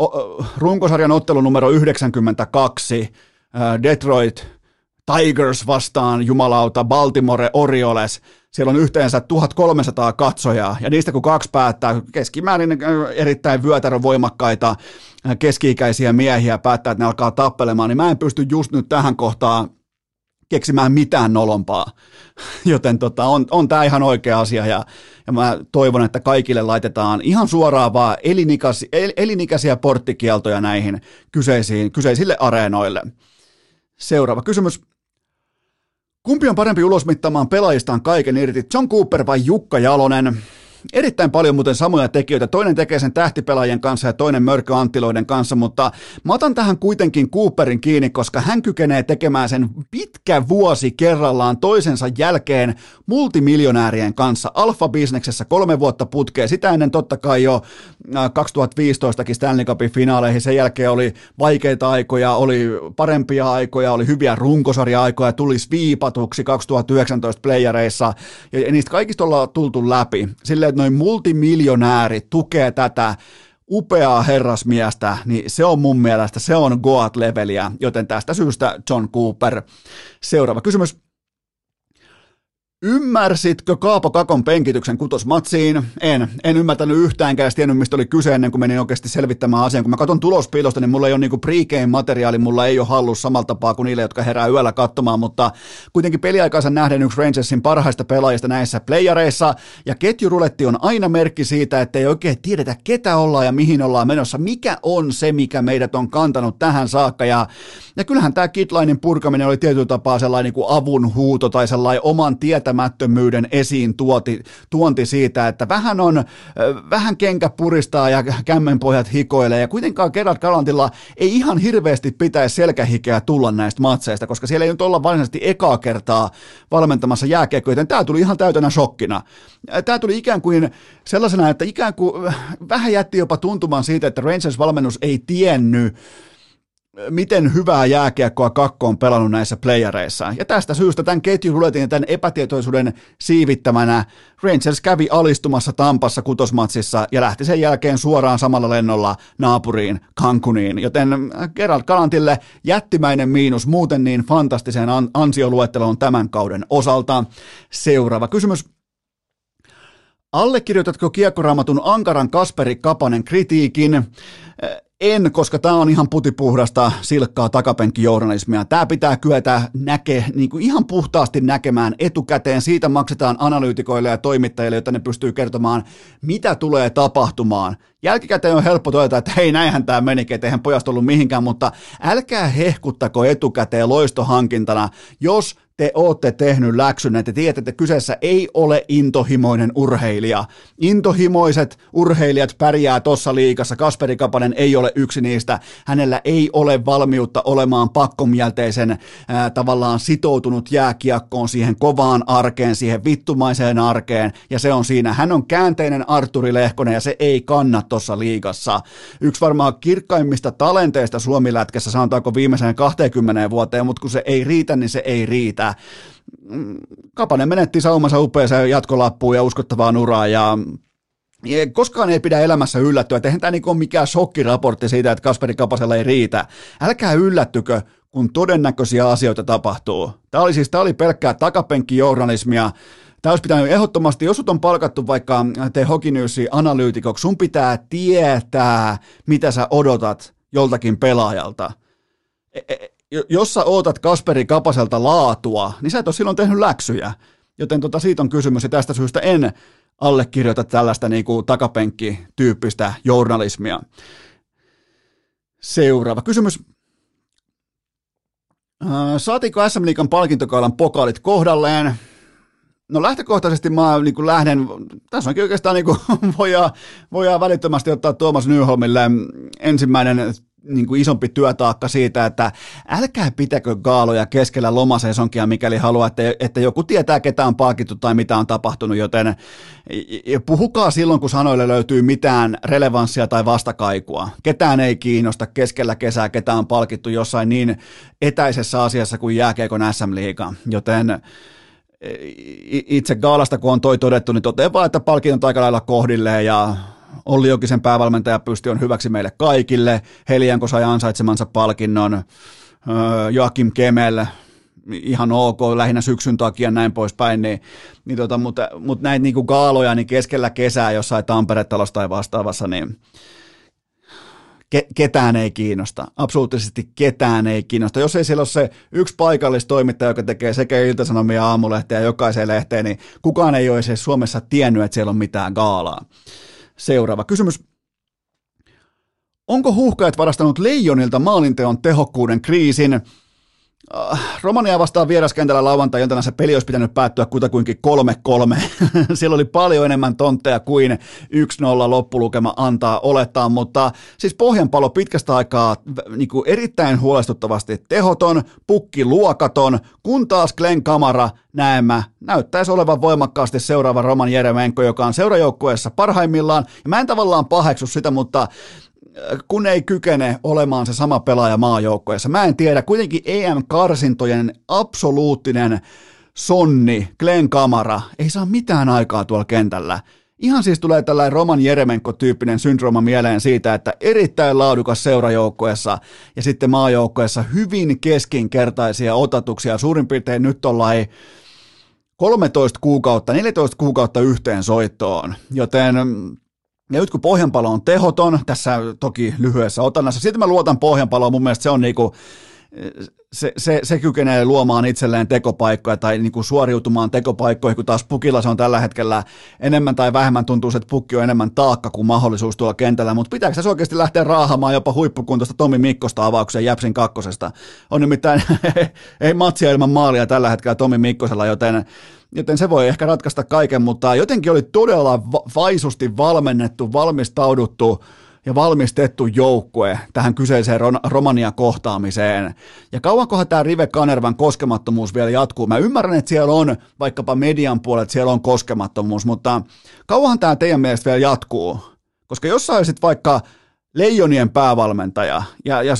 O- runkosarjan ottelu numero 92, Detroit Tigers vastaan jumalauta Baltimore Orioles – siellä on yhteensä 1300 katsojaa, ja niistä kun kaksi päättää, keskimäärin erittäin vyötärön voimakkaita keski-ikäisiä miehiä päättää, että ne alkaa tappelemaan, niin mä en pysty just nyt tähän kohtaan keksimään mitään nolompaa. *laughs* Joten tota, on, on tämä ihan oikea asia ja, ja mä toivon, että kaikille laitetaan ihan suoraan vaan elinikäisiä, el, elinikäisiä porttikieltoja näihin kyseisiin, kyseisille areenoille. Seuraava kysymys. Kumpi on parempi ulosmittaamaan pelaajistaan kaiken irti, John Cooper vai Jukka Jalonen? Erittäin paljon muuten samoja tekijöitä. Toinen tekee sen tähtipelaajien kanssa ja toinen Mörkö Anttiloiden kanssa, mutta mä otan tähän kuitenkin Cooperin kiinni, koska hän kykenee tekemään sen pitkä vuosi kerrallaan toisensa jälkeen multimiljonäärien kanssa. Alfa-bisneksessä kolme vuotta putkeen. Sitä ennen totta kai jo 2015 äh, Stanley Cupin finaaleihin. Sen jälkeen oli vaikeita aikoja, oli parempia aikoja, oli hyviä runkosarja-aikoja, tuli viipatuksi 2019 playereissa ja niistä kaikista ollaan tultu läpi. Sille että noin multimiljonäärit tukee tätä upeaa herrasmiestä, niin se on mun mielestä, se on Goat-leveliä, joten tästä syystä John Cooper. Seuraava kysymys. Ymmärsitkö Kaapo Kakon penkityksen kutosmatsiin? En. En ymmärtänyt yhtäänkään tiennyt, mistä oli kyse ennen kuin menin oikeasti selvittämään asian. Kun mä katson tulospiilosta, niin mulla ei ole niinku pregame-materiaali, mulla ei ole hallu samalla tapaa kuin niille, jotka herää yöllä katsomaan, mutta kuitenkin peliaikaisen nähden yksi Rangersin parhaista pelaajista näissä playareissa, ja ketjuruletti on aina merkki siitä, että ei oikein tiedetä, ketä ollaan ja mihin ollaan menossa, mikä on se, mikä meidät on kantanut tähän saakka, ja, ja kyllähän tämä Kitlainin purkaminen oli tietyllä tapaa sellainen niin kuin avun huuto tai sellainen oman tietä sietämättömyyden esiin tuoti, tuonti siitä, että vähän on, vähän kenkä puristaa ja kämmenpojat hikoilee ja kuitenkaan Gerard Galantilla ei ihan hirveästi pitäisi selkähikeä tulla näistä matseista, koska siellä ei nyt olla varsinaisesti ekaa kertaa valmentamassa jääkiekkoa, joten tämä tuli ihan täytänä shokkina. Tämä tuli ikään kuin sellaisena, että ikään kuin vähän jätti jopa tuntumaan siitä, että Rangers-valmennus ei tiennyt, miten hyvää jääkiekkoa Kakko on pelannut näissä playereissa. Ja tästä syystä tämän ketjuruletin ja tämän epätietoisuuden siivittämänä Rangers kävi alistumassa Tampassa kutosmatsissa ja lähti sen jälkeen suoraan samalla lennolla naapuriin Cancuniin. Joten Gerald Galantille jättimäinen miinus muuten niin fantastiseen ansioluetteloon tämän kauden osalta. Seuraava kysymys. Allekirjoitatko kiekkoraamatun ankaran Kasperi Kapanen kritiikin? En, koska tämä on ihan putipuhdasta silkkaa takapenkkijournalismia. Tämä pitää kyetä näke, niin kuin ihan puhtaasti näkemään etukäteen. Siitä maksetaan analyytikoille ja toimittajille, jotta ne pystyy kertomaan, mitä tulee tapahtumaan. Jälkikäteen on helppo todeta, että hei näinhän tämä meni, että eihän pojasta ollut mihinkään, mutta älkää hehkuttako etukäteen loistohankintana, jos te ootte tehnyt läksyn, että tiedätte, että kyseessä ei ole intohimoinen urheilija. Intohimoiset urheilijat pärjää tuossa liikassa. Kasperi Kapanen ei ole yksi niistä. Hänellä ei ole valmiutta olemaan pakkomielteisen ää, tavallaan sitoutunut jääkiekkoon siihen kovaan arkeen, siihen vittumaiseen arkeen, ja se on siinä. Hän on käänteinen Arturi Lehkonen, ja se ei kanna tuossa liigassa. Yksi varmaan kirkkaimmista talenteista Suomi-lätkässä, sanotaanko viimeiseen 20 vuoteen, mutta kun se ei riitä, niin se ei riitä. Mm, Kapanen menetti saumansa upeaseen jatkolappuun ja uskottavaan uraan ja Koskaan ei pidä elämässä yllättyä, että eihän tämä niin ole mikään shokkiraportti siitä, että Kasperi Kapasella ei riitä. Älkää yllättykö, kun todennäköisiä asioita tapahtuu. Tämä oli siis tämä oli pelkkää takapenkkijournalismia. Tämä olisi pitänyt ehdottomasti, jos on palkattu vaikka te Hokinyysi analyytikoksi, sun pitää tietää, mitä sä odotat joltakin pelaajalta. Jos sä ootat Kasperi Kapaselta laatua, niin sä et ole silloin tehnyt läksyjä. Joten tota, siitä on kysymys ja tästä syystä en allekirjoita tällaista niin kuin takapenkki-tyyppistä journalismia. Seuraava kysymys. Saatiko SM Liikan palkintokaalan pokaalit kohdalleen? No lähtökohtaisesti mä niin kuin lähden, tässä onkin oikeastaan *laughs* niin kuin, voidaan, voidaan välittömästi ottaa Tuomas Nyholmille ensimmäinen niin kuin isompi työtaakka siitä, että älkää pitäkö gaaloja keskellä lomasesonkia, mikäli haluatte, että joku tietää, ketä on palkittu tai mitä on tapahtunut, joten puhukaa silloin, kun sanoille löytyy mitään relevanssia tai vastakaikua. Ketään ei kiinnosta keskellä kesää, ketä on palkittu jossain niin etäisessä asiassa kuin jääkeekon SM-liiga, joten itse Gaalasta, kun on toi todettu, niin totean vaan, että palkinnot aika lailla kohdilleen ja Olli Jokisen päävalmentaja pysty on hyväksi meille kaikille. Helianko sai ansaitsemansa palkinnon. Joakim Kemel, ihan ok, lähinnä syksyn takia näin poispäin, niin, niin tota, mutta, mutta näitä niin gaaloja niin keskellä kesää jossain Tampere-talossa tai vastaavassa, niin ke, ketään ei kiinnosta. Absoluuttisesti ketään ei kiinnosta. Jos ei siellä ole se yksi paikallistoimittaja, joka tekee sekä Ilta-Sanomia aamulehteä jokaiseen lehteen, niin kukaan ei ole Suomessa tiennyt, että siellä on mitään gaalaa. Seuraava kysymys. Onko huuhkajat varastanut Leijonilta maalinteon tehokkuuden kriisin? Äh, Romania vastaan vieraskentällä lauantai-iltana se peli olisi pitänyt päättyä kutakuinkin 3-3. *laughs* Siellä oli paljon enemmän tontteja kuin 1-0 loppulukema antaa olettaa, mutta siis pohjanpalo pitkästä aikaa niin kuin erittäin huolestuttavasti tehoton, pukki luokaton, kun taas Glenn Kamara näemmä näyttäisi olevan voimakkaasti seuraava Roman Jeremenko, joka on seurajoukkueessa parhaimmillaan. Ja mä en tavallaan paheksu sitä, mutta kun ei kykene olemaan se sama pelaaja maajoukkoessa. Mä en tiedä, kuitenkin EM-karsintojen absoluuttinen sonni, Glenn Kamara, ei saa mitään aikaa tuolla kentällä. Ihan siis tulee tällainen Roman Jeremenko-tyyppinen syndrooma mieleen siitä, että erittäin laadukas seurajoukkoessa ja sitten maajoukkoessa hyvin keskinkertaisia otatuksia. Suurin piirtein nyt ollaan 13 kuukautta, 14 kuukautta yhteen soittoon, joten ja nyt kun Pohjanpalo on tehoton, tässä toki lyhyessä otannassa, sitten mä luotan Pohjanpaloon, mun mielestä se on niinku, se, se, se kykenee luomaan itselleen tekopaikkoja tai niin kuin suoriutumaan tekopaikkoihin, kun taas pukilla se on tällä hetkellä enemmän tai vähemmän tuntuu, että pukki on enemmän taakka kuin mahdollisuus tuolla kentällä, mutta pitääkö se oikeasti lähteä raahamaan jopa huippukuntoista Tomi Mikkosta avauksen Jäpsin kakkosesta? On nimittäin, *laughs* ei matsia ilman maalia tällä hetkellä Tomi Mikkosella, joten joten se voi ehkä ratkaista kaiken, mutta jotenkin oli todella vaisusti valmennettu, valmistauduttu ja valmistettu joukkue tähän kyseiseen Romania-kohtaamiseen. Ja kauankohan tämä Rive Kanervan koskemattomuus vielä jatkuu? Mä ymmärrän, että siellä on vaikkapa median puolet, siellä on koskemattomuus, mutta kauanhan tämä teidän mielestä vielä jatkuu? Koska jos sä olisit vaikka leijonien päävalmentaja ja, ja,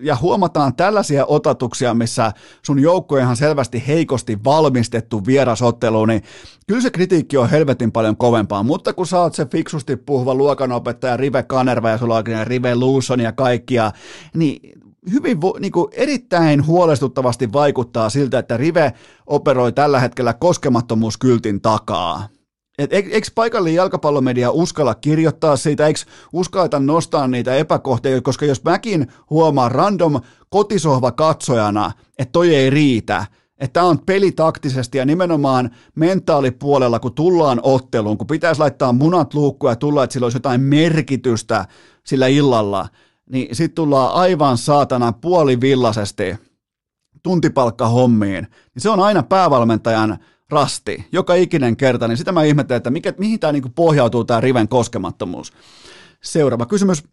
ja huomataan tällaisia otatuksia, missä sun joukko ihan selvästi heikosti valmistettu vierasottelu, niin kyllä se kritiikki on helvetin paljon kovempaa, mutta kun sä oot se fiksusti puhuva luokanopettaja Rive Kanerva ja sulla on Rive Luuson ja kaikkia, niin hyvin niin kuin erittäin huolestuttavasti vaikuttaa siltä, että Rive operoi tällä hetkellä koskemattomuuskyltin takaa. Et eikö paikallinen jalkapallomedia uskalla kirjoittaa siitä, eikö uskalleta nostaa niitä epäkohtia, koska jos mäkin huomaan random kotisohva katsojana, että toi ei riitä, että tämä on pelitaktisesti ja nimenomaan mentaalipuolella, kun tullaan otteluun, kun pitäisi laittaa munat luukkuun ja tulla, että sillä olisi jotain merkitystä sillä illalla, niin sitten tullaan aivan saatana puolivillaisesti tuntipalkkahommiin. Niin se on aina päävalmentajan rasti joka ikinen kerta, niin sitä mä ihmettelen, että mikä, mihin tämä niinku pohjautuu tämä Riven koskemattomuus. Seuraava kysymys.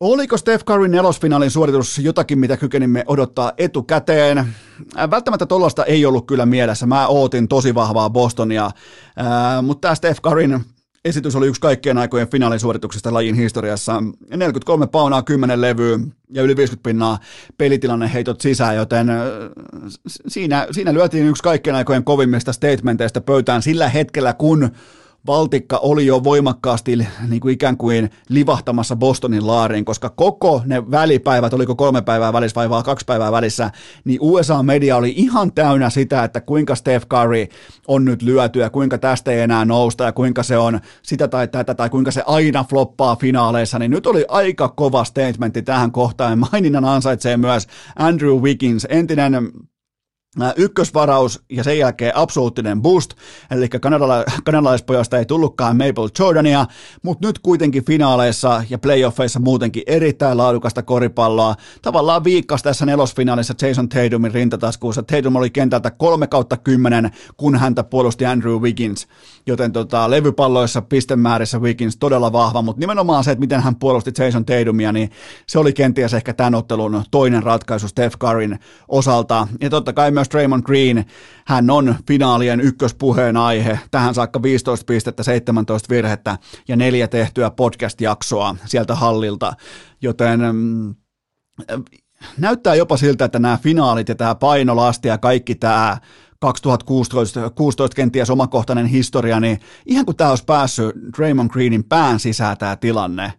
Oliko Steph Curryn nelosfinaalin suoritus jotakin, mitä kykenimme odottaa etukäteen? Äh, välttämättä tuollaista ei ollut kyllä mielessä. Mä ootin tosi vahvaa Bostonia, ää, mutta tämä Steph Curryn esitys oli yksi kaikkien aikojen finaalisuorituksesta lajin historiassa. 43 paunaa, 10 levyä ja yli 50 pinnaa pelitilanne heitot sisään, joten siinä, siinä lyötiin yksi kaikkien aikojen kovimmista statementeista pöytään sillä hetkellä, kun Valtikka oli jo voimakkaasti niin kuin ikään kuin livahtamassa Bostonin laariin, koska koko ne välipäivät, oliko kolme päivää välissä vai vaan kaksi päivää välissä, niin USA-media oli ihan täynnä sitä, että kuinka Steph Curry on nyt lyöty ja kuinka tästä ei enää nousta ja kuinka se on sitä tai tätä tai kuinka se aina floppaa finaaleissa, niin nyt oli aika kova statementti tähän kohtaan. Ja maininnan ansaitsee myös Andrew Wiggins, entinen ykkösvaraus ja sen jälkeen absoluuttinen boost, eli kanadala- kanadalaispojasta ei tullutkaan Maple Jordania, mutta nyt kuitenkin finaaleissa ja playoffeissa muutenkin erittäin laadukasta koripalloa. Tavallaan viikkas tässä nelosfinaalissa Jason Tatumin rintataskuussa. Tatum oli kentältä 3 kautta 10, kun häntä puolusti Andrew Wiggins, joten tota, levypalloissa pistemäärissä Wiggins todella vahva, mutta nimenomaan se, että miten hän puolusti Jason Tatumia, niin se oli kenties ehkä tämän ottelun toinen ratkaisu Steph Curryn osalta. Ja totta kai myös Draymond Green, hän on finaalien ykköspuheen aihe. Tähän saakka 15 pistettä, 17 virhettä ja neljä tehtyä podcast-jaksoa sieltä hallilta. Joten mm, näyttää jopa siltä, että nämä finaalit ja tämä painolasti ja kaikki tämä 2016 16 kenties omakohtainen historia, niin ihan kun tämä olisi päässyt Draymond Greenin pään sisään tämä tilanne,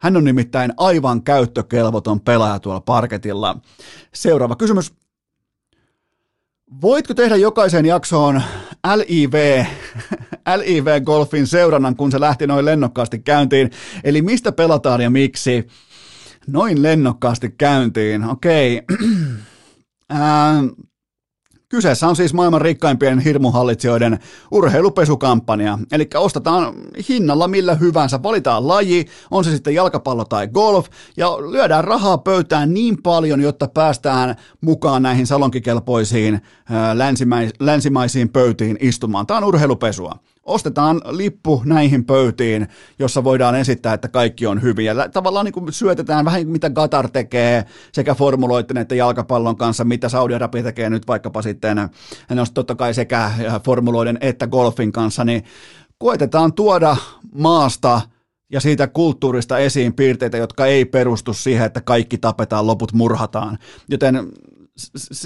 hän on nimittäin aivan käyttökelvoton pelaaja tuolla parketilla. Seuraava kysymys. Voitko tehdä jokaisen jaksoon LIV, LIV *laughs* Golfin seurannan, kun se lähti noin lennokkaasti käyntiin? Eli mistä pelataan ja miksi? Noin lennokkaasti käyntiin, okei. *clears throat* Okay. Kyseessä on siis maailman rikkaimpien hirmuhallitsijoiden urheilupesukampanja, eli ostetaan hinnalla millä hyvänsä, valitaan laji, on se sitten jalkapallo tai golf, ja lyödään rahaa pöytään niin paljon, jotta päästään mukaan näihin salonkikelpoisiin länsimaisiin pöytiin istumaan. Tämä on urheilupesua ostetaan lippu näihin pöytiin, jossa voidaan esittää, että kaikki on hyviä. Tavallaan niin kuin syötetään vähän mitä Qatar tekee sekä formuloitten että jalkapallon kanssa, mitä Saudi-Arabia tekee nyt vaikkapa sitten, on totta kai sekä formuloiden että golfin kanssa, niin koetetaan tuoda maasta ja siitä kulttuurista esiin piirteitä, jotka ei perustu siihen, että kaikki tapetaan, loput murhataan. Joten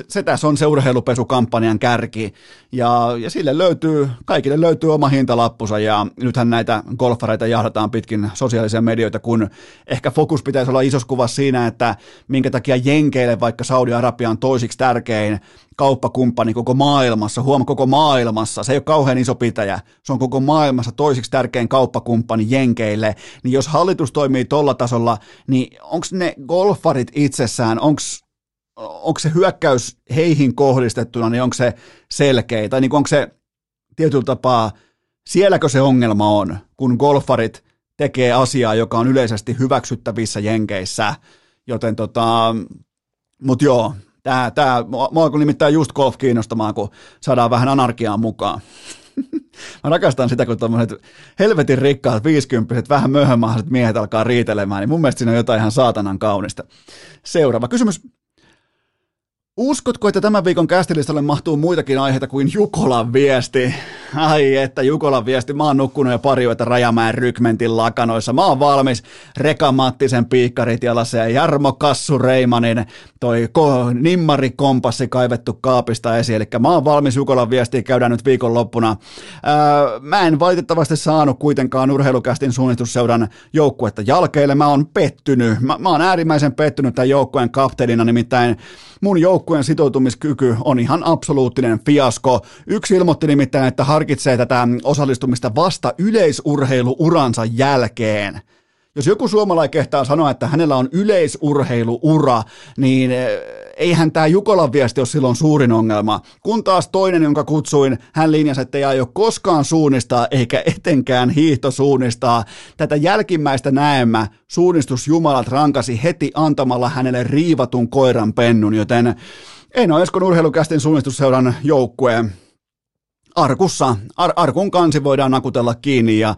se tässä on se urheilupesukampanjan kärki, ja, ja sille löytyy, kaikille löytyy oma hintalappunsa, ja nythän näitä golfareita jahdataan pitkin sosiaalisia medioita, kun ehkä fokus pitäisi olla isossa kuvassa siinä, että minkä takia Jenkeille vaikka Saudi-Arabia on toisiksi tärkein kauppakumppani koko maailmassa, huom koko maailmassa, se ei ole kauhean iso pitäjä, se on koko maailmassa toisiksi tärkein kauppakumppani Jenkeille, niin jos hallitus toimii tolla tasolla, niin onko ne golfarit itsessään, onko onko se hyökkäys heihin kohdistettuna, niin onko se selkeä, tai niin onko se tietyllä tapaa, sielläkö se ongelma on, kun golfarit tekee asiaa, joka on yleisesti hyväksyttävissä jenkeissä, joten tota, mutta joo, Tää, tää, mua alkoi nimittäin just golf kiinnostamaan, kun saadaan vähän anarkiaa mukaan. *laughs* Mä rakastan sitä, kun tuommoiset helvetin rikkaat viisikymppiset, vähän myöhemmät miehet alkaa riitelemään, niin mun mielestä siinä on jotain ihan saatanan kaunista. Seuraava kysymys. Uskotko, että tämän viikon kästilistalle mahtuu muitakin aiheita kuin Jukolan viesti? Ai että Jukolan viesti, mä oon nukkunut jo pari yötä Rajamäen rykmentin lakanoissa. Mä oon valmis Reka Mattisen piikkarit jalassa ja Jarmo Kassu Reimanin toi ko- nimmari kompassi kaivettu kaapista esiin. Eli mä oon valmis Jukolan viestiä, käydään nyt viikonloppuna. Öö, mä en valitettavasti saanut kuitenkaan urheilukästin suunnitusseuran joukkuetta jalkeille. Mä oon pettynyt. Mä, mä oon äärimmäisen pettynyt tämän joukkueen kapteenina, nimittäin mun joukkueen sitoutumiskyky on ihan absoluuttinen fiasko. Yksi ilmoitti nimittäin, että harkitsee tätä osallistumista vasta yleisurheiluuransa jälkeen. Jos joku suomalainen kehtaa sanoa, että hänellä on yleisurheiluura, niin eh, eihän tämä Jukolan viesti ole silloin suurin ongelma. Kun taas toinen, jonka kutsuin, hän linjasi, että ei aio koskaan suunnistaa, eikä etenkään hiihto suunnistaa. Tätä jälkimmäistä näemmä suunnistusjumalat rankasi heti antamalla hänelle riivatun koiran pennun, joten en ole Eskon urheilukästin suunnistusseuran joukkueen arkussa, ar- arkun kansi voidaan nakutella kiinni ja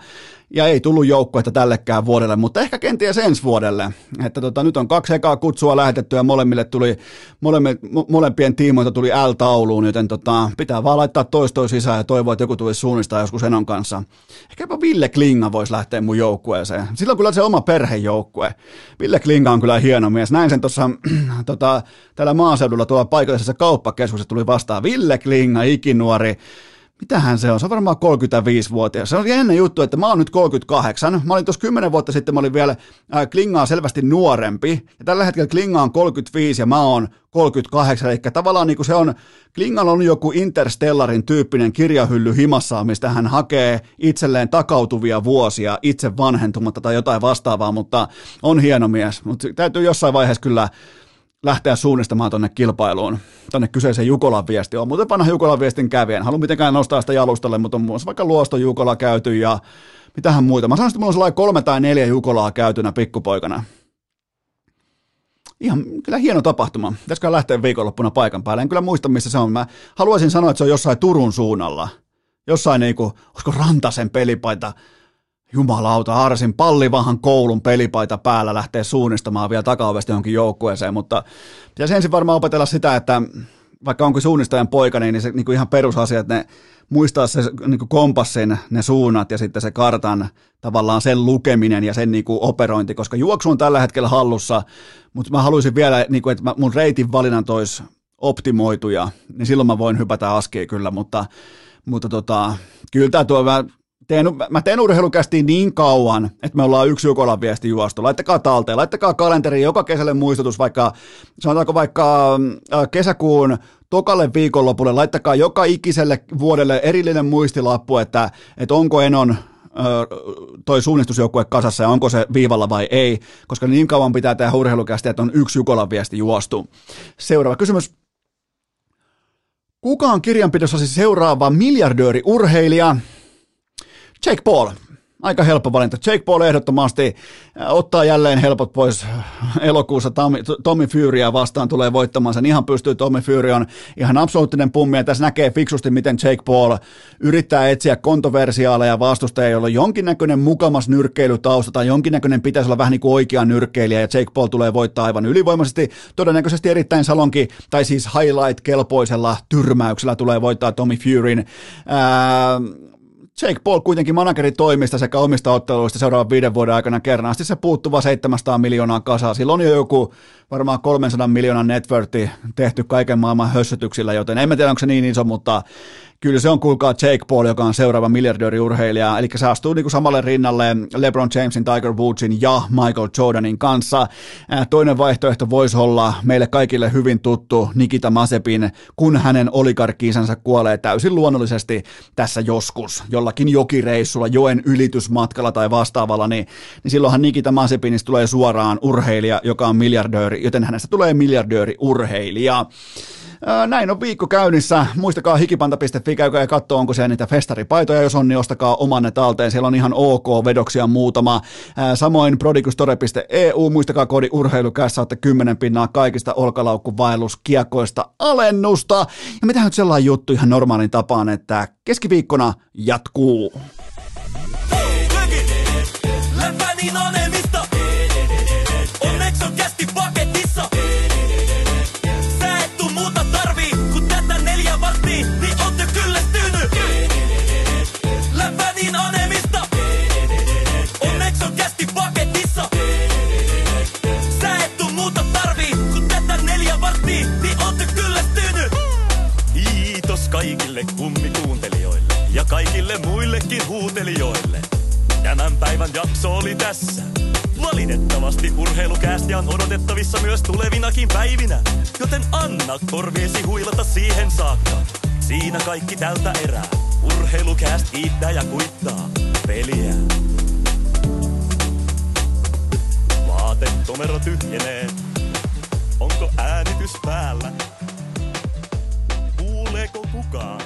ja ei tullut joukkuetta tällekään vuodelle, mutta ehkä kenties ensi vuodelle. Että tota, nyt on kaksi ekaa kutsua lähetetty ja molemmille tuli, molemme, molempien tiimoilta tuli L-tauluun, joten tota, pitää vaan laittaa toistoi sisään ja toivoa, että joku tulisi suunnistaa joskus Enon kanssa. Ehkä jopa Ville Klinga voisi lähteä mun joukkueeseen. Sillä on kyllä se oma perhejoukkue. Ville Klinga on kyllä hieno mies. Näin sen tuossa *clears throat* tota, täällä maaseudulla tuolla paikallisessa kauppakeskuksessa tuli vastaan. Ville Klinga, ikinuori mitähän se on, se on varmaan 35-vuotias. Se on jännä juttu, että mä oon nyt 38. Mä olin tuossa 10 vuotta sitten, mä olin vielä äh, Klingaa selvästi nuorempi. Ja tällä hetkellä Klinga on 35 ja mä oon 38. Eli tavallaan niin kuin se on, Klingalla on joku Interstellarin tyyppinen kirjahylly himassa, mistä hän hakee itselleen takautuvia vuosia itse vanhentumatta tai jotain vastaavaa, mutta on hieno mies. Mutta täytyy jossain vaiheessa kyllä lähteä suunnistamaan tuonne kilpailuun, tuonne kyseiseen Jukolan viesti. On muuten vanha Jukolan viestin kävijän. Haluan mitenkään nostaa sitä jalustalle, mutta on muassa vaikka Luosto Jukola käyty ja mitähän muita. Mä sanoisin, että mulla on sellainen kolme tai neljä Jukolaa käytynä pikkupoikana. Ihan kyllä hieno tapahtuma. Pitäisikö lähteä viikonloppuna paikan päälle? En kyllä muista, missä se on. Mä haluaisin sanoa, että se on jossain Turun suunnalla. Jossain niinku, olisiko Rantasen pelipaita jumalauta, Arsin pallivahan koulun pelipaita päällä lähtee suunnistamaan vielä takaovesta johonkin joukkueeseen, mutta pitäisi ensin varmaan opetella sitä, että vaikka onko suunnistajan poika, niin se niin kuin ihan perusasia, että ne muistaa se niin kuin kompassin, ne suunnat ja sitten se kartan tavallaan sen lukeminen ja sen niin kuin operointi, koska juoksu on tällä hetkellä hallussa, mutta mä haluaisin vielä, niin kuin, että mun reitin valinnan tois optimoituja, niin silloin mä voin hypätä askia kyllä, mutta, mutta tota, kyllä tämä tuo teen, mä teen urheilukästi niin kauan, että me ollaan yksi Jukolan viesti juostu. Laittakaa talteen, laittakaa kalenteri joka kesälle muistutus, vaikka sanotaanko vaikka äh, kesäkuun tokalle viikonlopulle, laittakaa joka ikiselle vuodelle erillinen muistilappu, että, että onko Enon äh, toi suunnistusjoukkue kasassa ja onko se viivalla vai ei, koska niin kauan pitää tehdä urheilukästi, että on yksi Jukolan viesti juostu. Seuraava kysymys. Kuka on kirjanpidossasi seuraava miljardööri urheilija? Jake Paul, aika helppo valinta. Jake Paul ehdottomasti äh, ottaa jälleen helpot pois elokuussa Tommy, Tommy Furya vastaan tulee voittamaan sen. Ihan pystyy, Tommy Fury on ihan absoluuttinen pummi ja tässä näkee fiksusti, miten Jake Paul yrittää etsiä kontroversiaaleja vastustajia, joilla on jonkinnäköinen mukamas nyrkkeilytausta tai jonkinnäköinen pitäisi olla vähän niin kuin oikea nyrkkeilijä ja Jake Paul tulee voittaa aivan ylivoimaisesti, todennäköisesti erittäin salonki tai siis highlight-kelpoisella tyrmäyksellä tulee voittaa Tommy Furyn. Ää, Jake Paul kuitenkin managerin toimista sekä omista otteluista seuraavan viiden vuoden aikana kernaasti se puuttuva 700 miljoonaa kasaa. Sillä on jo joku varmaan 300 miljoonan networthi tehty kaiken maailman hössötyksillä, joten en tiedä onko se niin iso, mutta Kyllä se on, kuulkaa Jake Paul, joka on seuraava miljardööriurheilija, eli se astuu niin kuin samalle rinnalle LeBron Jamesin, Tiger Woodsin ja Michael Jordanin kanssa. Toinen vaihtoehto voisi olla meille kaikille hyvin tuttu Nikita Masepin, kun hänen oligarkkiisansa kuolee täysin luonnollisesti tässä joskus, jollakin jokireissulla, joen ylitysmatkalla tai vastaavalla, niin, niin silloinhan Nikita Masepinista tulee suoraan urheilija, joka on miljardööri, joten hänestä tulee miljardööri urheilija. Näin on viikko käynnissä. Muistakaa hikipanta.fi, käykää ja katsoa, onko siellä niitä festaripaitoja. Jos on, niin ostakaa omanne talteen. Siellä on ihan ok vedoksia muutama. Samoin prodigustore.eu, muistakaa koodi urheilukässä, saatte 10 pinnaa kaikista olkalaukkuvaelluskiekoista alennusta. Ja me tehdään nyt sellainen juttu ihan normaalin tapaan, että keskiviikkona jatkuu. Läpänin kaikille kummikuuntelijoille ja kaikille muillekin huutelijoille. Tämän päivän jakso oli tässä. Valitettavasti urheilukäästiä on odotettavissa myös tulevinakin päivinä, joten anna korviesi huilata siihen saakka. Siinä kaikki tältä erää. Urheilukääst kiittää ja kuittaa peliä. Vaatetomero tyhjenee. Onko äänitys päällä? Kuuleeko kukaan?